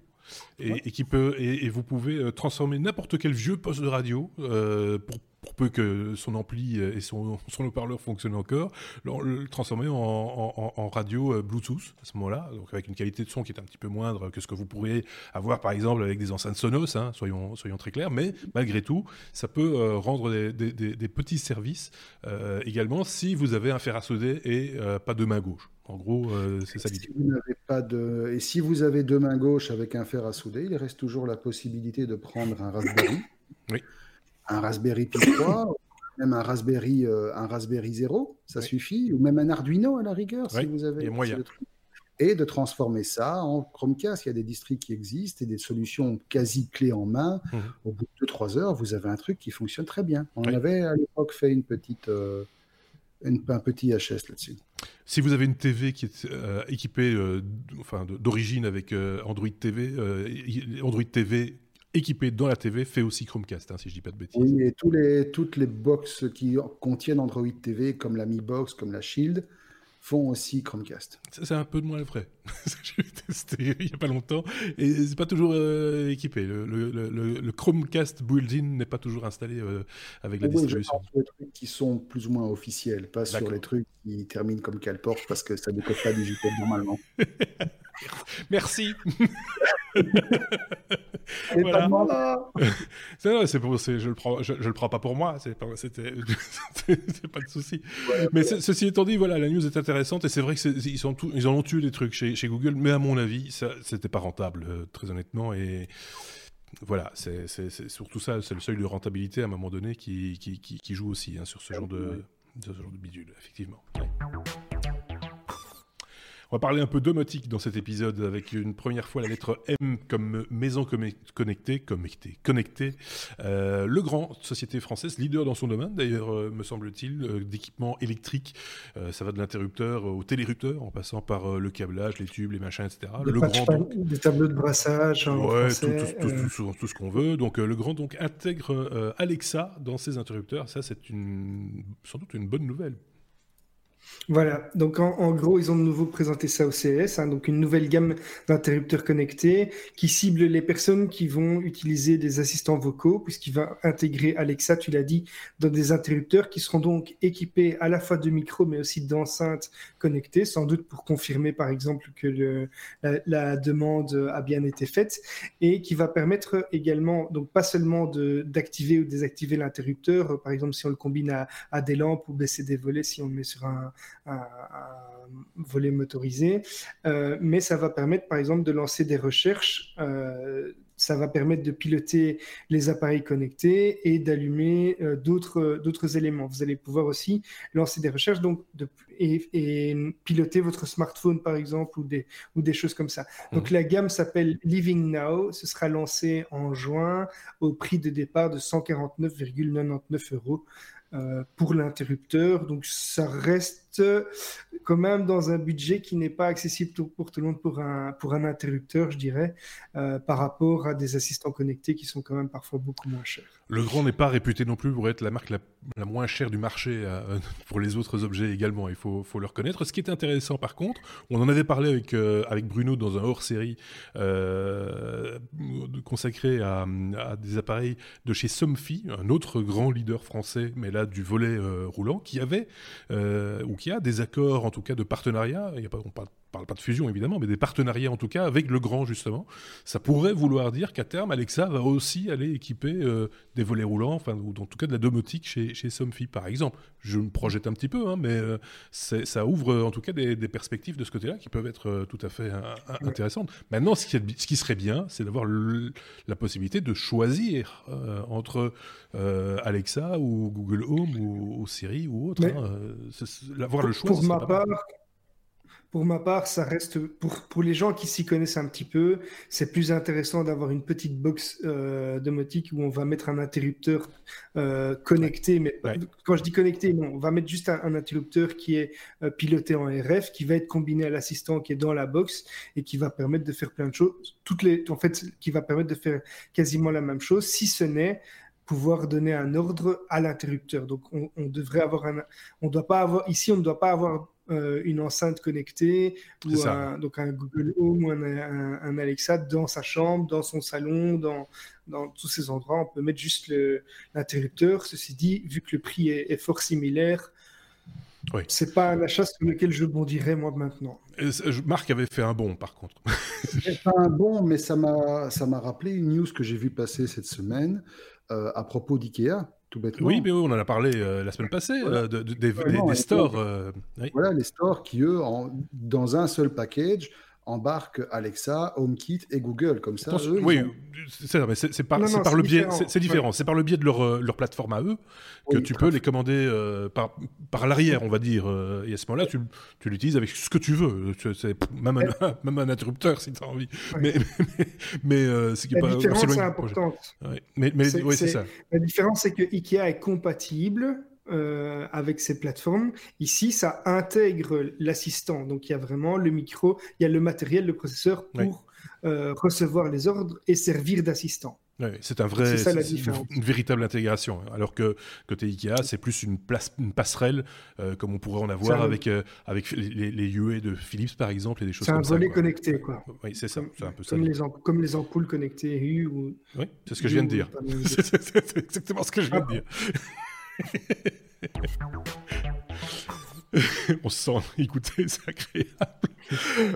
et, qui peut et, vous pouvez euh, transformer n'importe quel vieux poste de radio pour pour peu que son ampli et son, son haut-parleur fonctionnent encore, le, transformer en, radio euh, Bluetooth à ce moment-là, donc avec une qualité de son qui est un petit peu moindre que ce que vous pourriez avoir par exemple avec des enceintes Sonos, hein, soyons, soyons très clairs, mais malgré tout, ça peut euh, rendre des, petits services euh, également si vous avez un fer à souder et pas de main gauche. En gros, c'est ça l'idée. pas de... Et si vous avez deux mains gauches avec un fer à souder, il reste toujours la possibilité de prendre un Raspberry. oui un Raspberry Pi 3, même un Raspberry, euh, un Raspberry 0, ça suffit, ou même un Arduino à la rigueur, si vous avez. Et de transformer ça en Chromecast. Il y a des districts qui existent et des solutions quasi clés en main. Mmh. Au bout de 2-3 heures, vous avez un truc qui fonctionne très bien. On avait à l'époque fait une petite, euh, un petit HS là-dessus. Si vous avez une TV qui est euh, équipée, enfin d'origine avec Android TV, Android TV équipé dans la TV fait aussi Chromecast, hein, si je dis pas de bêtises. Oui, et tous les, toutes les box qui contiennent Android TV, comme la Mi Box, comme la Shield, font aussi Chromecast. C'est un peu de moins vrai. J'ai testé il n'y a pas longtemps et c'est pas toujours euh, équipé. Le, le, le, Chromecast built-in n'est pas toujours installé euh, avec la distribution. Je sur les trucs qui sont plus ou moins officiels, pas sur les trucs qui terminent comme Calport parce que ça ne code pas digital normalement. Merci. voilà. c'est pour, je le prends, je, le prends pas pour moi. C'est pas, c'était, c'est pas de souci. mais ceci étant dit, voilà, la news est intéressante et c'est vrai que ils sont ils en ont tué des trucs chez, chez, Google, mais à mon avis, ça, c'était pas rentable, euh, très honnêtement et voilà, c'est surtout ça, c'est le seuil de rentabilité à un moment donné qui, qui, qui, joue aussi hein, sur ce genre de, ce genre de bidule, effectivement. On va parler un peu domotique dans cet épisode avec une première fois la lettre M comme maison connectée, connectée, connectée. Euh, le grand société française, leader dans son domaine d'ailleurs, euh, me semble-t-il, euh, d'équipements électriques. ça va de l'interrupteur au télérupteur en passant par le câblage, les tubes, les machins, etc. le grand des tableaux de brassage. Ouais, tout, tout, ce qu'on veut. Donc le grand donc intègre Alexa dans ses interrupteurs. Ça, c'est une, sans doute une bonne nouvelle voilà, donc en, gros, ils ont de nouveau présenté ça au CES, hein, donc une nouvelle gamme d'interrupteurs connectés qui cible les personnes qui vont utiliser des assistants vocaux, puisqu'il va intégrer Alexa, tu l'as dit, dans des interrupteurs qui seront donc équipés à la fois de micros, mais aussi d'enceintes connectées, sans doute pour confirmer, par exemple, que le, la, demande a bien été faite, et qui va permettre également, donc pas seulement d'activer ou désactiver l'interrupteur, par exemple si on le combine à, à des lampes ou baisser des volets, si on le met sur un un, volet motorisé, euh, mais ça va permettre par exemple de lancer des recherches. Euh, ça va permettre de piloter les appareils connectés et d'allumer euh, d'autres d'autres éléments. Vous allez pouvoir aussi lancer des recherches donc de, et, piloter votre smartphone par exemple ou des ou des choses comme ça. Donc mmh. la gamme s'appelle Living Now. Ce sera lancé en juin au prix de départ de 149,99 euros. Pour l'interrupteur. Donc ça reste quand même dans un budget qui n'est pas accessible pour tout le monde pour un, pour un interrupteur, je dirais, euh, par rapport à des assistants connectés qui sont quand même parfois beaucoup moins chers. Le Grand n'est pas réputé non plus pour être la marque la, moins chère du marché euh, pour les autres objets également, il faut, faut, le reconnaître. Ce qui est intéressant par contre, on en avait parlé avec, avec Bruno dans un hors-série consacré à, des appareils de chez Somfy, un autre grand leader français, mais là du volet euh, roulant, qui avait, euh, ou qui a des accords, en tout cas, de partenariat, il y a pas, on parle parle pas de fusion évidemment, mais des partenariats en tout cas avec le grand justement. Ça pourrait vouloir dire qu'à terme, Alexa va aussi aller équiper euh, des volets roulants, enfin, ou en tout cas de la domotique chez, chez Somfy par exemple. Je me projette un petit peu, hein, mais euh, ça ouvre en tout cas des, perspectives de ce côté-là qui peuvent être euh, tout à fait intéressantes. Maintenant, ce qui, ce qui, serait bien, c'est d'avoir la possibilité de choisir entre Alexa ou Google Home ou, Siri ou autre. Hein, avoir le choix. Pour ma part, pour ma part, ça reste pour, pour les gens qui s'y connaissent un petit peu, c'est plus intéressant d'avoir une petite box euh, domotique où on va mettre un interrupteur euh, connecté. Mais quand je dis connecté, non, on va mettre juste un, interrupteur qui est euh, piloté en RF, qui va être combiné à l'assistant qui est dans la box et qui va permettre de faire plein de choses. Toutes les, en fait, qui va permettre de faire quasiment la même chose, si ce n'est pouvoir donner un ordre à l'interrupteur. Donc, on, on, devrait avoir un, on doit pas avoir ici, on ne doit pas avoir euh, une enceinte connectée ou un, donc un Google Home ou un, Alexa dans sa chambre, dans son salon, dans, dans tous ces endroits. On peut mettre juste l'interrupteur. Ceci dit, vu que le prix est, fort similaire, oui. c'est pas un achat sur lequel je bondirais moi maintenant. Marc avait fait un bon par contre. pas un bon, mais ça m'a rappelé une news que j'ai vu passer cette semaine euh, à propos d'IKEA. Oui, mais on en a parlé euh, la semaine passée, euh, des, stores. Euh, voilà, les stores qui, eux, dans un seul package, embarque Alexa, HomeKit et Google comme ça. oui, c'est par, par le biais, c'est différent. C'est par le biais de leur, euh, leur plateforme à eux que tu peux les commander euh, par, par l'arrière, on va dire. Euh, et à ce moment-là, tu, tu l'utilises avec ce que tu veux. C'est même un, même un interrupteur si tu as envie. Mais, mais, c'est La pas, différence est importante. Mais, mais c'est ça. La différence, c'est que Ikea est compatible euh, avec ces plateformes. Ici, ça intègre l'assistant. Donc, il y a vraiment le micro, il y a le matériel, le processeur pour euh, recevoir les ordres et servir d'assistant. c'est un vrai, une, véritable intégration. Alors que côté Ikea, c'est plus une, place, une passerelle, euh, comme on pourrait en avoir avec, avec les, les, UE de Philips, par exemple, et des choses comme ça. C'est un volet connecté, quoi. Oui, c'est ça. un peu comme, Les comme les ampoules connectées Ou... Oui, c'est ce que je viens de dire. c'est exactement ce que je viens de dire. on se sent, écoutez, c'est agréable.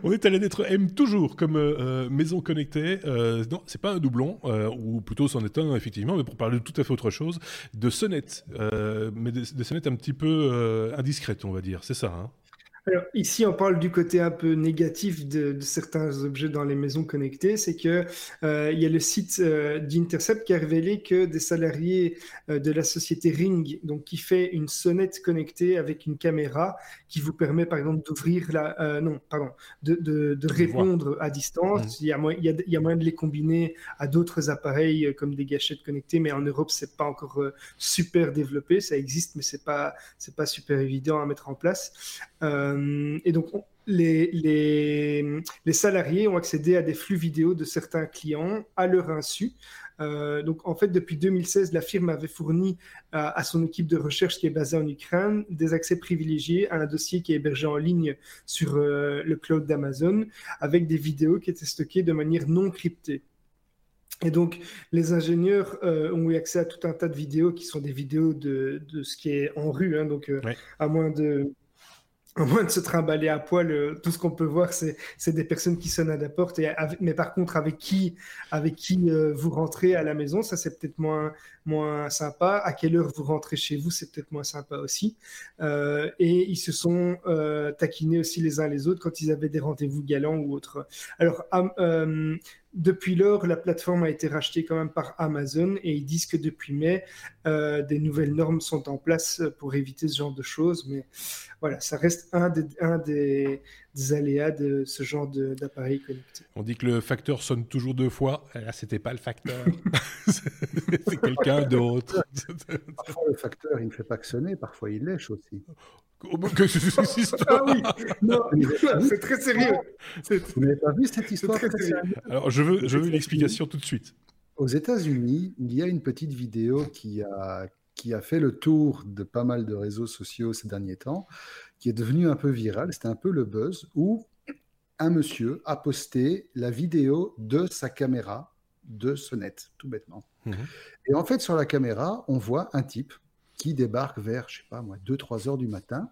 on est allé d'être M toujours comme euh, euh, maison connectée. Euh, non, c'est pas un doublon, ou plutôt c'en est un, effectivement, mais pour parler de tout à fait autre chose, de sonnettes, mais des, sonnettes un petit peu indiscrètes, on va dire. C'est ça, hein? Ici, on parle du côté un peu négatif de, certains objets dans les maisons connectées, c'est que euh, il y a le site euh, d'Intercept qui a révélé que des salariés euh, de la société Ring, donc qui fait une sonnette connectée avec une caméra qui vous permet, par exemple, d'ouvrir la, non, pardon, de, répondre à distance. Mmh. Il, y a moyen, il, y a, moyen de les combiner à d'autres appareils comme des gâchettes connectées, mais en Europe, c'est pas encore super développé. Ça existe, mais c'est pas, c'est pas super évident à mettre en place. Euh, et donc, les, les, salariés ont accédé à des flux vidéo de certains clients à leur insu. Euh, donc, en fait, depuis 2016, la firme avait fourni à, son équipe de recherche qui est basée en Ukraine des accès privilégiés à un dossier qui est hébergé en ligne sur euh, le cloud d'Amazon avec des vidéos qui étaient stockées de manière non cryptée. Et donc, les ingénieurs ont eu accès à tout un tas de vidéos qui sont des vidéos de, de ce qui est en rue, hein, donc à moins de au moins de se trimballer à poil, euh, tout ce qu'on peut voir, c'est des personnes qui sonnent à la porte. Mais par contre, avec qui, avec qui euh, vous rentrez à la maison, ça c'est peut-être moins, moins sympa. À quelle heure vous rentrez chez vous, c'est peut-être moins sympa aussi. Euh, et ils se sont taquinés aussi les uns les autres quand ils avaient des rendez-vous galants ou autres. Alors, depuis lors, la plateforme a été rachetée quand même par Amazon et ils disent que depuis mai, euh, des nouvelles normes sont en place pour éviter ce genre de choses. Mais voilà, ça reste un des, un des, aléas de ce genre d'appareil connecté. On dit que le facteur sonne toujours deux fois. Là, c'était pas le facteur. c'est quelqu'un d'autre. Parfois, le facteur, il ne fait pas que sonner. Parfois, il lèche aussi. ah oui, c'est très sérieux. Vous n'avez pas vu cette histoire Alors, je veux, je veux une explication tout de suite. Aux États-Unis, il y a une petite vidéo qui a, qui a fait le tour de pas mal de réseaux sociaux ces derniers temps, qui est devenue un peu virale. C'était un peu le buzz où un monsieur a posté la vidéo de sa caméra de sonnette, tout bêtement. Mhm. Et en fait, sur la caméra, on voit un type qui débarque vers, je sais pas moi, 2-3 heures du matin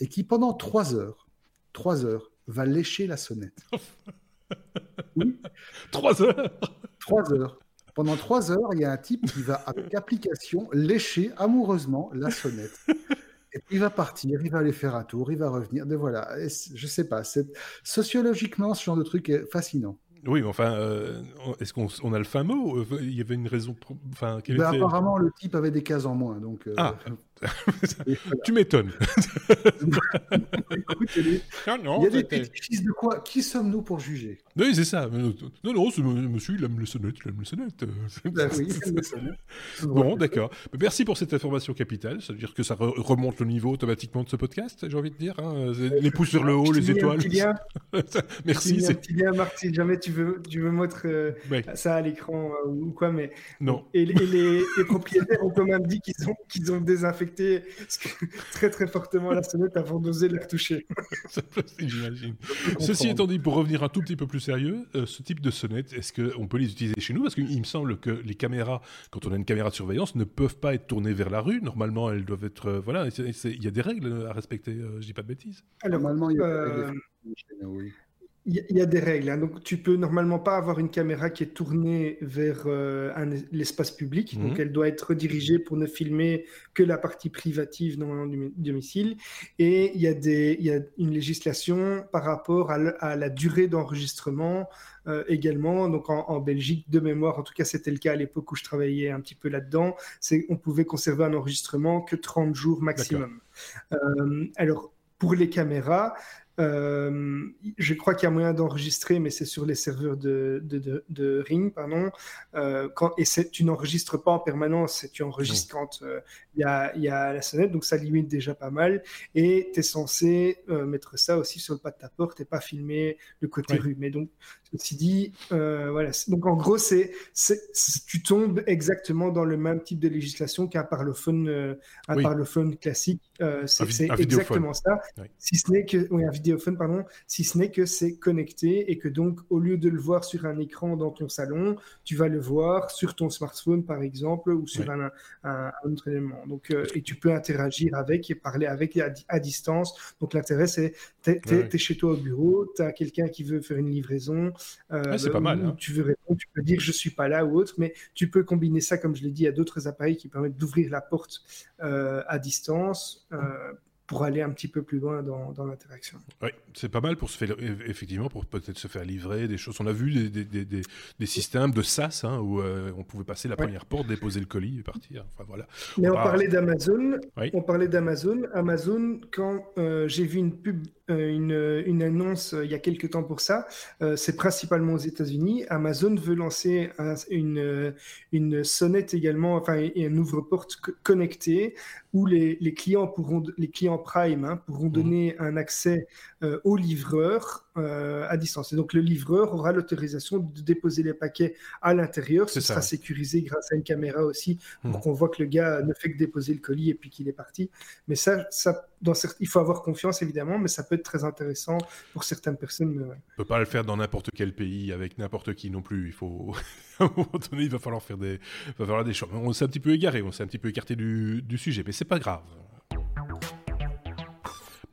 et qui pendant 3 heures, 3 heures, va lécher la sonnette. oui. Trois heures Trois heures. Pendant trois heures, il y a un type qui va, avec application, lécher amoureusement la sonnette. Et puis il va partir, il va aller faire un tour, il va revenir. De voilà, je sais pas. Sociologiquement, ce genre de truc est fascinant. Oui, mais enfin, euh, est-ce qu'on a le fin mot? Euh, Il y avait une raison. Enfin, ben, Apparemment, le type avait des cases en moins. Donc, euh, ah, tu m'étonnes. il y a des petits de quoi? Qui sommes-nous pour juger? Oui, c'est ça. Non, non, ce monsieur, il aime le sonnette, il aime le sonnette. Oui, le sonnette. Bon, d'accord. Merci pour cette information capitale. Ça veut dire que ça remonte le niveau automatiquement de ce podcast, j'ai envie de dire. Hein? Les pouces vers le haut, les étoiles. Merci. Un petit lien, Marc, si jamais tu veux, tu veux mettre euh, ça à l'écran euh, ou quoi, mais. Non. Et, les, propriétaires ont quand même dit qu'ils ont, qu'ils ont désinfecté très très fortement la sonnette avant d'oser la toucher. J'imagine. Ceci étant dit, pour revenir un tout petit peu plus sérieux, euh, ce type de sonnette, est-ce qu'on peut les utiliser chez nous? Parce qu'il me semble que les caméras, quand on a une caméra de surveillance, ne peuvent pas être tournées vers la rue. Normalement, elles doivent être. Euh, voilà, il y a des règles à respecter, euh, je dis pas de bêtises. Alors, Normalement, il y a des oui. Il y, a des règles. Hein. Donc, tu peux normalement pas avoir une caméra qui est tournée vers euh, l'espace public. Donc, mhm. elle doit être redirigée pour ne filmer que la partie privative dans du domicile. Et il y, a des, il y a une législation par rapport à, la durée d'enregistrement euh, également. Donc, en, Belgique, de mémoire, en tout cas, c'était le cas à l'époque où je travaillais un petit peu là-dedans. C'est on pouvait conserver un enregistrement que 30 jours maximum. Euh, alors, pour les caméras, euh, je crois qu'il y a moyen d'enregistrer, mais c'est sur les serveurs de, de, de, Ring, pardon. Euh, quand, et tu n'enregistres pas en permanence, tu enregistres quand euh, il y, a, y, a, la sonnette, donc ça limite déjà pas mal. Et tu es censé mettre ça aussi sur le pas de ta porte et pas filmer le côté rue. Mais donc, ceci dit, voilà. Donc en gros, c'est, tu tombes exactement dans le même type de législation qu'un parlophone, un parlophone classique. c'est, exactement ça. Si ce n'est que, oui, un vidéophone, pardon, si ce n'est que c'est connecté et que donc, au lieu de le voir sur un écran dans ton salon, tu vas le voir sur ton smartphone, par exemple, ou sur un, autre élément. Donc, euh, et tu peux interagir avec et parler avec à, distance. Donc, l'intérêt, c'est, tu es, chez toi au bureau, tu as quelqu'un qui veut faire une livraison. Euh, c'est pas mal. Hein. Tu veux répondre, tu peux dire je suis pas là ou autre, mais tu peux combiner ça, comme je l'ai dit, à d'autres appareils qui permettent d'ouvrir la porte euh, à distance pour aller un petit peu plus loin dans, dans l'interaction. Oui, c'est pas mal pour se faire, effectivement, pour peut-être se faire livrer des choses. On a vu des, des, des, des systèmes de SaaS hein, où euh, on pouvait passer la première porte, déposer le colis et partir. Enfin, voilà. Mais on, parlait d'Amazon. On parlait d'Amazon. Amazon, quand euh, j'ai vu une pub, euh, une, une, annonce il y a quelques temps pour ça, c'est principalement aux États-Unis. Amazon veut lancer une, une sonnette également, enfin, et un ouvre-porte connecté où les, les, clients pourront, les clients Prime hein, pourront mhm. donner un accès euh, au livreur euh, à distance. Et donc le livreur aura l'autorisation de déposer les paquets à l'intérieur. Ce sera sécurisé grâce à une caméra aussi pour mhm. qu'on voit que le gars ne fait que déposer le colis et puis qu'il est parti. Mais ça, ça dans il faut avoir confiance évidemment, mais ça peut être très intéressant pour certaines personnes. On ne peut pas le faire dans n'importe quel pays avec n'importe qui non plus. Il faut à un moment donné, il va falloir faire des, il va falloir des choix. On s'est un petit peu égaré, on s'est un petit peu écarté du, du sujet, mais c'est pas grave.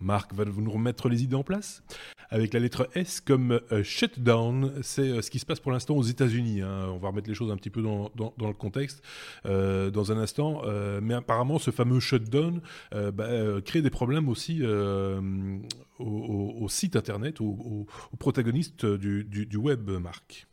Marc va nous remettre les idées en place avec la lettre S comme euh, shutdown. C'est euh, ce qui se passe pour l'instant aux États-Unis. Hein. On va remettre les choses un petit peu dans, le contexte euh, dans un instant. mais apparemment, ce fameux shutdown bah, crée des problèmes aussi au, site internet, aux, protagonistes du, web, Marc.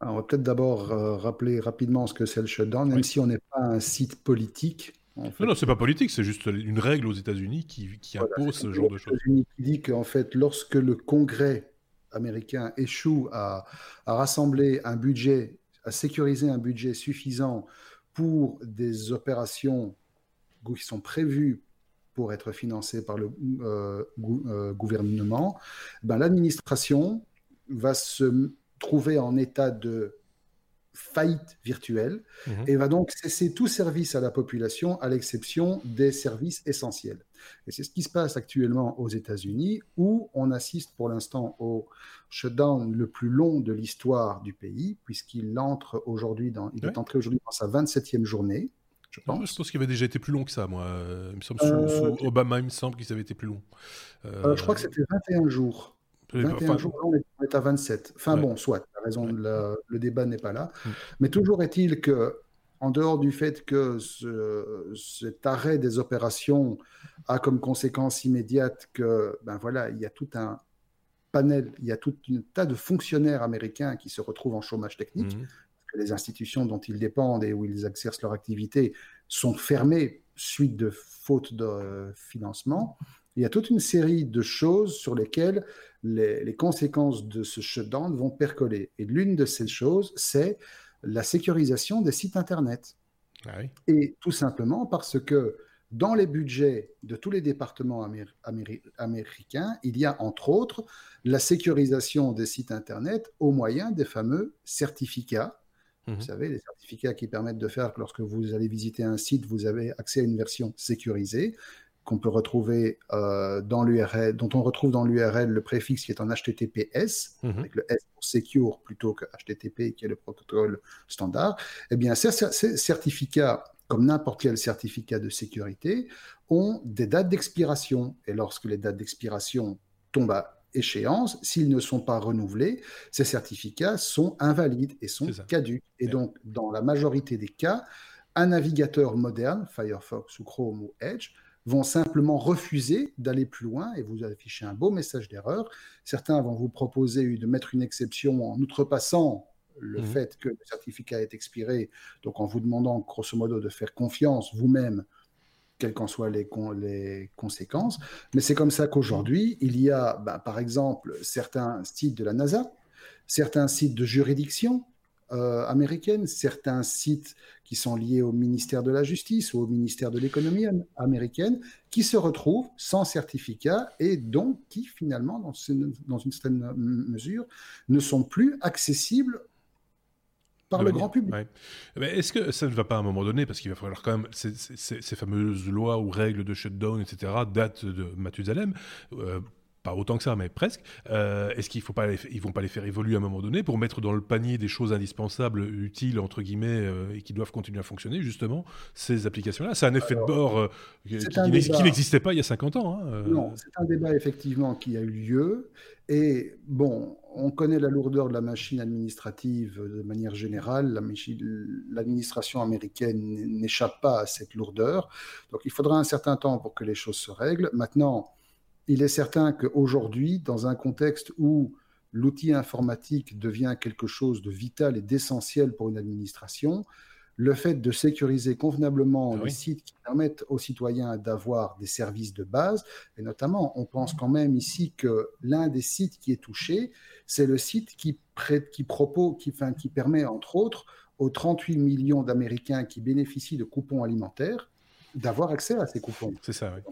on va peut-être d'abord rappeler rapidement ce que c'est le shutdown, même si on n'est pas un site politique. Non, non, c'est pas politique, c'est juste une règle aux États-Unis qui, impose ce genre de choses. Qui dit qu'en fait, lorsque le Congrès américain échoue à, rassembler un budget, à sécuriser un budget suffisant pour des opérations qui sont prévues pour être financées par le euh, euh, gouvernement, ben, l'administration va se trouver en état de faillite virtuelle mhm. et va donc cesser tout service à la population à l'exception des services essentiels. Et c'est ce qui se passe actuellement aux États-Unis où on assiste pour l'instant au shutdown le plus long de l'histoire du pays puisqu'il entre aujourd'hui dans, il est entré aujourd'hui dans sa 27e journée. Je pense. je pense qu'il avait déjà été plus long que ça, moi. Il me semble, sous, euh, Obama, il me semble qu'il avait été plus long. Euh, je crois que c'était 21 jours. 21 jours, on est, à 27. Enfin bon, soit, la raison, le, débat n'est pas là. Mm. Mais toujours est-il que, en dehors du fait que cet arrêt des opérations a comme conséquence immédiate que, ben voilà, il y a tout un panel, il y a tout un tas de fonctionnaires américains qui se retrouvent en chômage technique. Mm. que les institutions dont ils dépendent et où ils exercent leur activité sont fermées suite de faute de financement. Il y a toute une série de choses sur lesquelles les, conséquences de ce shutdown vont percoler. Et l'une de ces choses, c'est la sécurisation des sites Internet. Ah Et tout simplement parce que dans les budgets de tous les départements américains, il y a entre autres la sécurisation des sites Internet au moyen des fameux certificats. Vous mhm. savez, les certificats qui permettent de faire que lorsque vous allez visiter un site, vous avez accès à une version sécurisée qu'on peut retrouver euh, dans l'URL, dont on retrouve dans l'URL le préfixe qui est en HTTPS, mhm. avec le S pour secure plutôt que HTTP qui est le protocole standard. Eh bien, ces, certificats, comme n'importe quel certificat de sécurité, ont des dates d'expiration. Et lorsque les dates d'expiration tombent à échéance, s'ils ne sont pas renouvelés, ces certificats sont invalides et sont caducs. Et donc, dans la majorité des cas, un navigateur moderne, Firefox ou Chrome ou Edge, vont simplement refuser d'aller plus loin et vous affichez un beau message d'erreur. Certains vont vous proposer de mettre une exception en outrepassant le mmh. fait que le certificat est expiré, donc en vous demandant grosso modo de faire confiance vous-même, quelles qu'en soient les, les, conséquences. Mais c'est comme ça qu'aujourd'hui, il y a bah, par exemple certains sites de la NASA, certains sites de juridiction euh, américaine, certains sites qui sont liés au ministère de la Justice ou au ministère de l'économie américaine, qui se retrouvent sans certificat et donc qui finalement, dans, dans une certaine mesure, ne sont plus accessibles par le grand public. Est-ce que ça ne va pas à un moment donné, parce qu'il va falloir quand même, ces, fameuses lois ou règles de shutdown, etc., datent de Mathusalem, euh, pas autant que ça, mais presque. Euh, est-ce qu'ils ne vont pas les faire évoluer à un moment donné pour mettre dans le panier des choses indispensables, utiles entre guillemets, euh, et qui doivent continuer à fonctionner justement ces applications-là? C'est un effet de bord euh, qui, n'existait pas il y a 50 ans. Hein, non, c'est un débat effectivement qui a eu lieu. Et bon, on connaît la lourdeur de la machine administrative de manière générale. L'administration américaine n'échappe pas à cette lourdeur. Donc il faudra un certain temps pour que les choses se règlent. Maintenant il est certain qu'aujourd'hui, dans un contexte où l'outil informatique devient quelque chose de vital et d'essentiel pour une administration, le fait de sécuriser convenablement ah les sites qui permettent aux citoyens d'avoir des services de base, et notamment, on pense quand même ici que l'un des sites qui est touché, c'est le site qui, qui, propose, qui, qui permet, entre autres, aux 38 millions d'Américains qui bénéficient de coupons alimentaires, d'avoir accès à ces coupons. C'est ça, oui.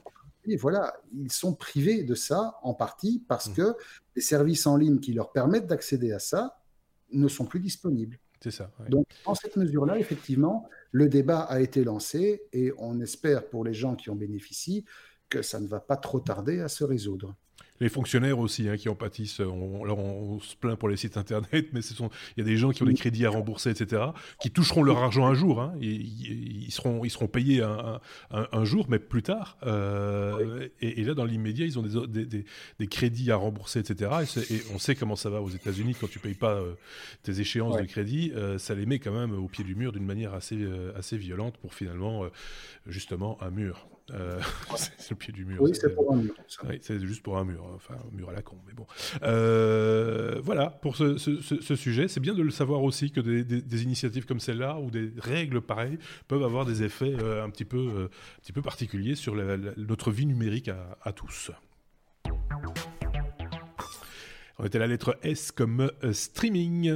Et voilà, ils sont privés de ça en partie parce mmh. que les services en ligne qui leur permettent d'accéder à ça ne sont plus disponibles. C'est ça. Donc, en cette mesure-là, effectivement, le débat a été lancé et on espère pour les gens qui en bénéficient que ça ne va pas trop tarder à se résoudre les fonctionnaires aussi hein, qui en pâtissent. On, alors on, se plaint pour les sites internet, mais ce sont, il y a des gens qui ont des crédits à rembourser, etc., qui toucheront leur argent un jour. Hein, ils, seront, ils seront payés un, un, jour, mais plus tard. Euh, et, là, dans l'immédiat, ils ont des, des, des, crédits à rembourser, etc. Et, on sait comment ça va aux États-Unis quand tu payes pas euh, tes échéances de crédit. Euh, ça les met quand même au pied du mur d'une manière assez, assez violente pour finalement, justement, un mur. Euh, c'est le pied du mur. Oui, c'est pour un mur. c'est juste pour un mur, enfin un mur à la con, mais bon. Euh, voilà pour ce, ce, sujet. C'est bien de le savoir aussi que des, des, initiatives comme celle-là ou des règles pareilles peuvent avoir des effets euh, un petit peu, un petit peu particuliers sur notre vie numérique à, à tous. On était à la lettre S comme streaming,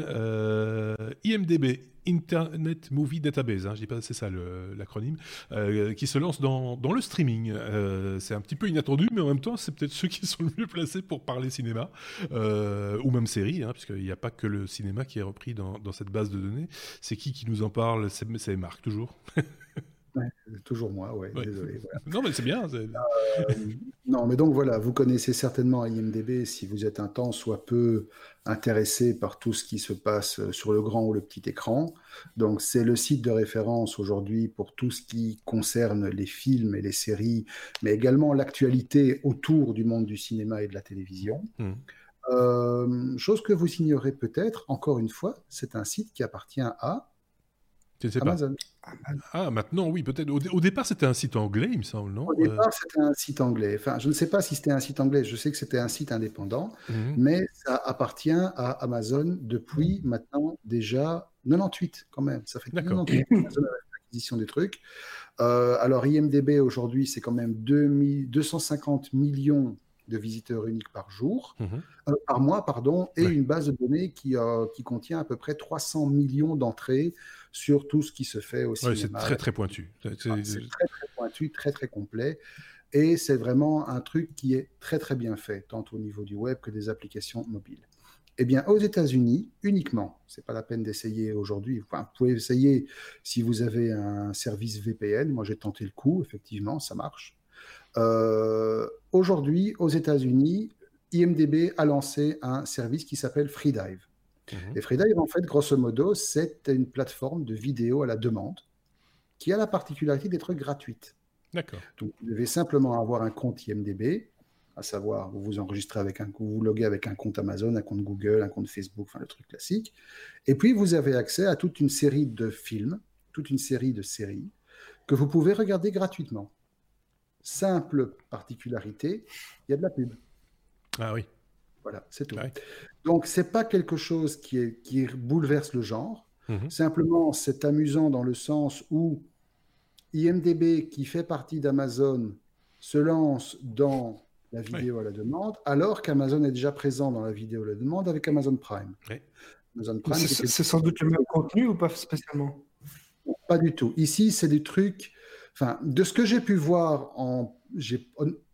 IMDB Internet Movie Database, hein, je dis pas c'est ça l'acronyme, euh, qui se lance dans, le streaming. Euh, c'est un petit peu inattendu, mais en même temps, c'est peut-être ceux qui sont le mieux placés pour parler cinéma, euh, ou même série, hein, puisqu'il n'y a pas que le cinéma qui est repris dans, dans cette base de données. C'est qui qui nous en parle? C'est Marc, toujours toujours moi, ouais, désolé. Non, mais c'est bien. Euh, non, mais donc voilà, vous connaissez certainement IMDB si vous êtes un temps soit peu intéressé par tout ce qui se passe sur le grand ou le petit écran. Donc c'est le site de référence aujourd'hui pour tout ce qui concerne les films et les séries, mais également l'actualité autour du monde du cinéma et de la télévision. Mmh. Euh, chose que vous ignorez peut-être, encore une fois, c'est un site qui appartient à Amazon. Ah, maintenant, oui, peut-être. Au, départ, c'était un site anglais, il me semble, non? Au départ, c'était un site anglais. Enfin, je ne sais pas si c'était un site anglais. Je sais que c'était un site indépendant, mhm. mais ça appartient à Amazon depuis maintenant déjà 98, quand même. Ça fait 98 Amazon l'acquisition des trucs. Euh, alors, IMDB aujourd'hui, c'est quand même 250 millions de visiteurs uniques par jour, mhm. euh, par mois, pardon, et une base de données qui, euh, qui contient à peu près 300 millions d'entrées sur tout ce qui se fait au cinéma. c'est très très pointu. C'est très très pointu, très très complet. Et c'est vraiment un truc qui est très très bien fait, tant au niveau du web que des applications mobiles. Eh bien, aux États-Unis, uniquement, c'est pas la peine d'essayer aujourd'hui. Enfin, vous pouvez essayer si vous avez un service VPN. Moi, j'ai tenté le coup, effectivement, ça marche. Euh, aujourd'hui, aux États-Unis, IMDB a lancé un service qui s'appelle Freedive. Mhm. Et Freedive, en fait, grosso modo, c'est une plateforme de vidéo à la demande qui a la particularité d'être gratuite. D'accord. Donc, vous devez simplement avoir un compte IMDB, à savoir, vous vous enregistrez avec un, vous vous loguez avec un compte Amazon, un compte Google, un compte Facebook, enfin le truc classique. Et puis, vous avez accès à toute une série de films, toute une série de séries que vous pouvez regarder gratuitement. Simple particularité, il y a de la pub. Ah oui. Voilà, c'est tout. Donc, c'est pas quelque chose qui, est, qui bouleverse le genre. Mhm. Simplement, c'est amusant dans le sens où IMDB, qui fait partie d'Amazon, se lance dans la vidéo à la demande, alors qu'Amazon est déjà présent dans la vidéo à la demande avec Amazon Prime. Amazon Prime c'est sans doute le même contenu ou pas spécialement? Pas du tout. Ici, c'est des trucs. Enfin, de ce que j'ai pu voir en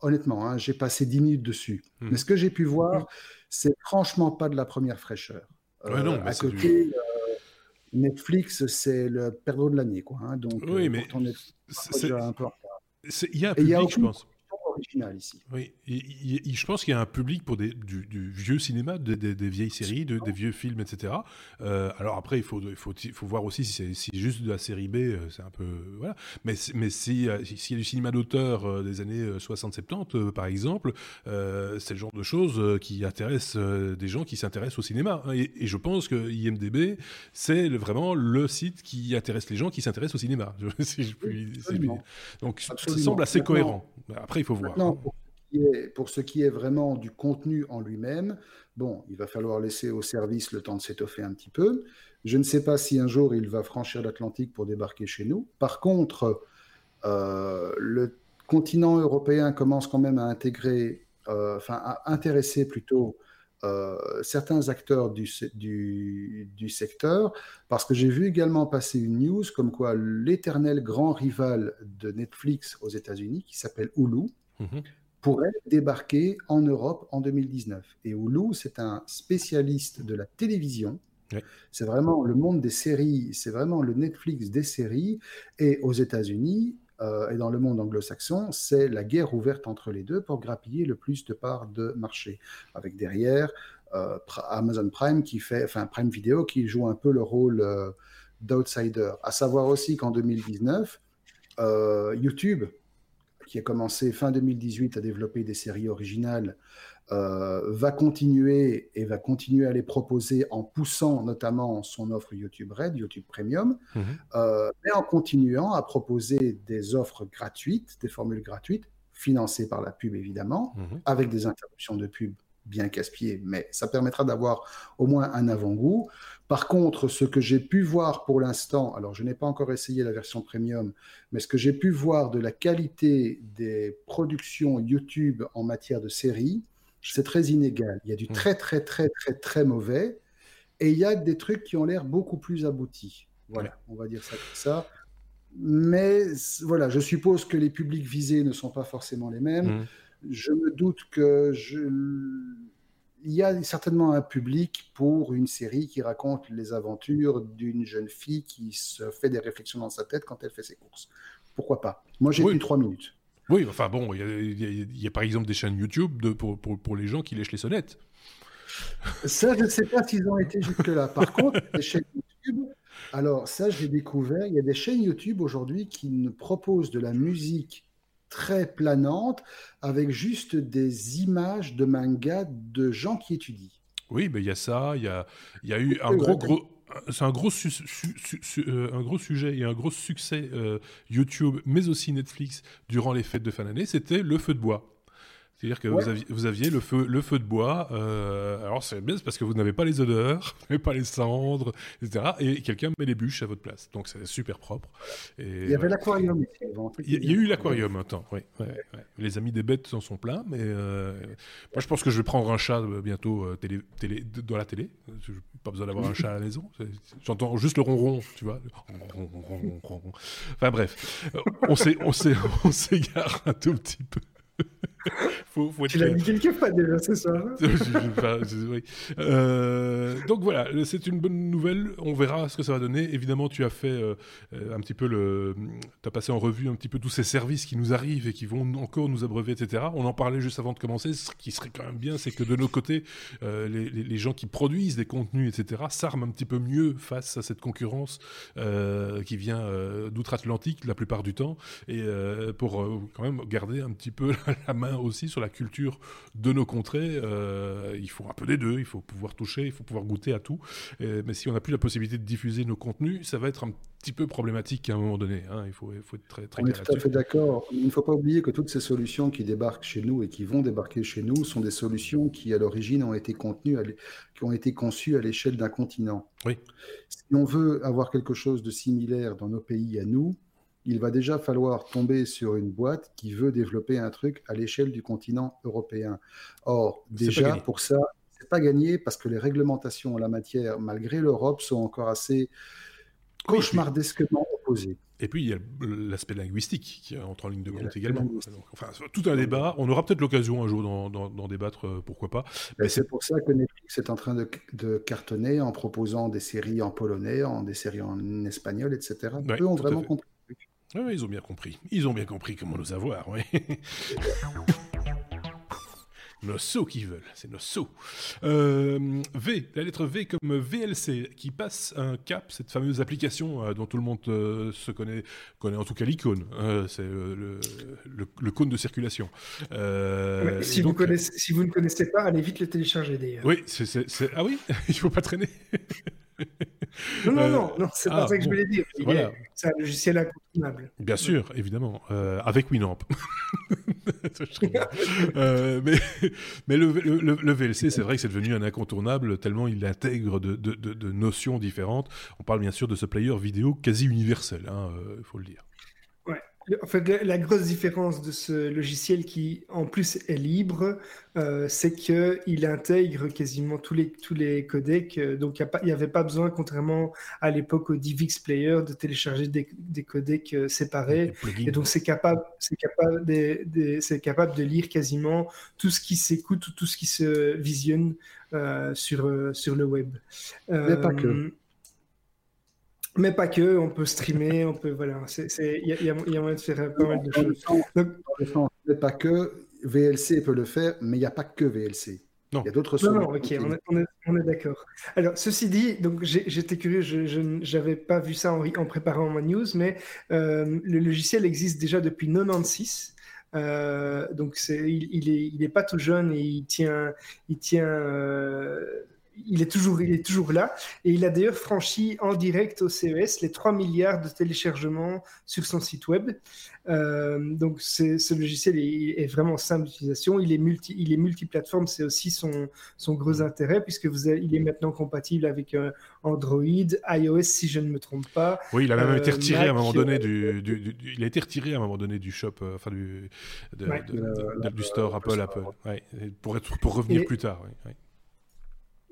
honnêtement, hein, j'ai passé 10 minutes dessus. Hmm. Mais ce que j'ai pu voir, c'est franchement pas de la première fraîcheur. Euh, à côté, euh, Netflix, c'est le perdreau de l'année. Quoi, hein. donc, oui, euh, mais c'est un peu Il y a un public, je pense ici. Oui, je pense qu'il y a un public pour des, du, vieux cinéma, des, vieilles séries, des vieux films, etc. Euh, alors après, il faut, il faut, il faut voir aussi si c'est si juste de la série B, euh, c'est un peu voilà. Mais mais s'il y a du cinéma d'auteur euh, des années 60-70, par exemple, c'est le genre de choses qui intéressent des gens qui s'intéressent au cinéma. Hein. Et, je pense que IMDb, c'est vraiment le site qui intéresse les gens qui s'intéressent au cinéma. si je puis, donc ça semble assez cohérent. Après, il faut voir. Maintenant, pour ce, qui est, vraiment du contenu en lui-même, bon, il va falloir laisser au service le temps de s'étoffer un petit peu. Je ne sais pas si un jour il va franchir l'Atlantique pour débarquer chez nous. Par contre, euh, le continent européen commence quand même à intégrer, euh, à intéresser plutôt euh, certains acteurs du, du, secteur, parce que j'ai vu également passer une news comme quoi l'éternel grand rival de Netflix aux États-Unis, qui s'appelle Hulu, Mhm. pourrait débarquer en Europe en 2019. Et Hulu, c'est un spécialiste de la télévision. C'est vraiment le monde des séries, c'est vraiment le Netflix des séries. Et aux États-Unis euh, et dans le monde anglo-saxon, c'est la guerre ouverte entre les deux pour grappiller le plus de parts de marché. Avec derrière euh, Amazon Prime qui fait, enfin Prime Video qui joue un peu le rôle euh, d'outsider. À savoir aussi qu'en 2019, YouTube qui a commencé fin 2018 à développer des séries originales, euh, va continuer et va continuer à les proposer en poussant notamment son offre YouTube Red, YouTube Premium, euh, mais en continuant à proposer des offres gratuites, des formules gratuites, financées par la pub évidemment, mhm. avec des interruptions de pub bien casse-pied, mais ça permettra d'avoir au moins un avant-goût. Par contre, ce que j'ai pu voir pour l'instant, alors je n'ai pas encore essayé la version premium, mais ce que j'ai pu voir de la qualité des productions YouTube en matière de séries, c'est très inégal. Il y a du mmh. très très très très très mauvais et il y a des trucs qui ont l'air beaucoup plus aboutis. Voilà, on va dire ça comme ça. Mais voilà, je suppose que les publics visés ne sont pas forcément les mêmes. Mmh je me doute que il y a certainement un public pour une série qui raconte les aventures d'une jeune fille qui se fait des réflexions dans sa tête quand elle fait ses courses. Pourquoi pas? Moi, j'ai eu trois minutes. Oui, enfin bon, il y, a par exemple des chaînes YouTube de, pour, pour, les gens qui lèchent les sonnettes. Ça, je ne sais pas s'ils ont été jusque-là. Par contre, les chaînes YouTube, alors ça, j'ai découvert, il y a des chaînes YouTube aujourd'hui qui proposent de la musique très planante avec juste des images de manga de gens qui étudient. Oui, mais il y a ça, il y a, y a eu un gros, gros, c'est un gros, euh, un gros sujet et un gros succès euh, YouTube, mais aussi Netflix durant les fêtes de fin d'année, c'était le feu de bois. C'est-à-dire que vous, aviez, vous, aviez, le feu, le feu de bois. Euh, alors c'est bien parce que vous n'avez pas les odeurs, vous n'avez pas les cendres, etc. Et quelqu'un met les bûches à votre place. Donc c'est super propre. Et, il y avait l'aquarium. Il, y a eu l'aquarium un temps. Oui, Les amis des bêtes en sont pleins, mais euh, moi je pense que je vais prendre un chat euh, bientôt euh, télé, télé, dans la télé. Je pas besoin d'avoir un chat à la maison. J'entends juste le ronron, tu vois. Enfin bref, on s'égare un tout petit peu. faut, faut tu l'as mis quelque fois déjà ce soir. euh, donc voilà, c'est une bonne nouvelle. On verra ce que ça va donner. Évidemment, tu as fait euh, un petit peu le, tu as passé en revue un petit peu tous ces services qui nous arrivent et qui vont encore nous abreuver, etc. On en parlait juste avant de commencer. Ce qui serait quand même bien, c'est que de nos côtés, euh, les, les, les, gens qui produisent des contenus, etc., s'arment un petit peu mieux face à cette concurrence euh, qui vient euh, d'outre-Atlantique la plupart du temps et pour quand même garder un petit peu la main aussi sur la culture de nos contrées. Euh, il faut un peu des deux, il faut pouvoir toucher, il faut pouvoir goûter à tout. mais si on n'a plus la possibilité de diffuser nos contenus, ça va être un petit peu problématique à un moment donné. Hein. Il, faut, il, faut, être très, très On est tout à fait d'accord. Il ne faut pas oublier que toutes ces solutions qui débarquent chez nous et qui vont débarquer chez nous sont des solutions qui, à l'origine, ont été contenues, qui ont été conçues à l'échelle d'un continent. Oui. Si on veut avoir quelque chose de similaire dans nos pays à nous, il va déjà falloir tomber sur une boîte qui veut développer un truc à l'échelle du continent européen. Or, déjà, pour ça, c'est pas gagné parce que les réglementations en la matière, malgré l'Europe, sont encore assez cauchemardesquement opposées. Et puis il y a l'aspect linguistique qui entre en ligne de compte également. enfin, tout un débat. On aura peut-être l'occasion un jour d'en débattre, euh, pourquoi pas. Mais c'est pour ça que Netflix est en train de, de, cartonner en proposant des séries en polonais, en des séries en espagnol, etc. Eux ont vraiment compris. Oui, ils ont bien compris. Ils ont bien compris comment nous avoir, oui. nos sauts qui veulent, c'est nos sauts. Euh, v, la lettre V comme VLC, qui passe un cap, cette fameuse application euh, dont tout le monde euh, se connaît, connaît en tout cas l'icône, c'est le, le, cône de circulation. si, vous connaissez, si vous ne connaissez pas, allez vite le télécharger d'ailleurs. Oui, c'est, ah oui, il faut pas traîner. Non, non, non, non c'est pas ah, ça que je voulais dire. C'est un logiciel incontournable. Bien sûr, évidemment, euh, avec Winamp. euh, mais mais le, le, le VLC, c'est vrai que c'est devenu un incontournable tellement il intègre de, de, de, de, notions différentes. On parle bien sûr de ce player vidéo quasi universel, il hein, euh, faut le dire. En fait, la, grosse différence de ce logiciel qui, en plus, est libre, euh, c'est qu'il intègre quasiment tous les, tous les codecs. Euh, donc, il n'y avait pas besoin, contrairement à l'époque au DivX Player, de télécharger des, des codecs euh, séparés. Et donc, c'est capable, c'est capable, de, c'est capable de lire quasiment tout ce qui s'écoute ou tout ce qui se visionne euh, sur, sur le web. Mais pas que. Mais pas que, on peut streamer, on peut. Voilà, il y, y, a moyen de faire pas mal de choses. Donc, mais pas que, VLC peut le faire, mais il n'y a pas que VLC. Non. Il y a d'autres solutions. Non, ok, on est, on est, d'accord. Alors, ceci dit, donc j'étais curieux, je n'avais pas vu ça en, en, préparant ma news, mais euh, le logiciel existe déjà depuis 96. Euh, donc, c'est, il, il, est, il est pas tout jeune et il tient, il tient euh, il est toujours, il est toujours là. Et il a d'ailleurs franchi en direct au CES les 3 milliards de téléchargements sur son site web. Euh, donc, ce logiciel est, vraiment simple d'utilisation. Il est multi, il est multiplateforme. C'est aussi son, son gros intérêt puisque vous il est maintenant compatible avec euh, Android, iOS, si je ne me trompe pas. Oui, il a même été euh, retiré à un moment donné du, du, il a été retiré à un moment donné du shop, enfin du, du store Apple, Apple, pour être, pour revenir plus tard. Oui,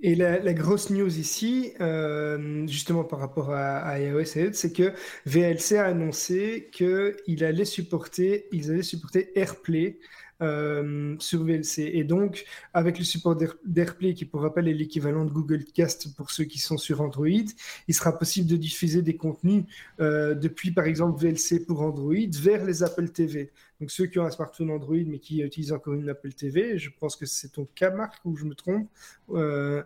et la, grosse news ici, euh, justement par rapport à, iOS et autres, c'est que VLC a annoncé qu'ils allaient supporter, ils allaient supporter AirPlay euh, sur VLC. Et donc, avec le support d'AirPlay, qui pour rappel est l'équivalent de Google Cast pour ceux qui sont sur Android, il sera possible de diffuser des contenus euh, depuis, par exemple, VLC pour Android vers les Apple TV. Donc ceux qui ont un smartphone Android mais qui utilisent encore une Apple TV, je pense que c'est ton cas, Marc, ou je me trompe, euh,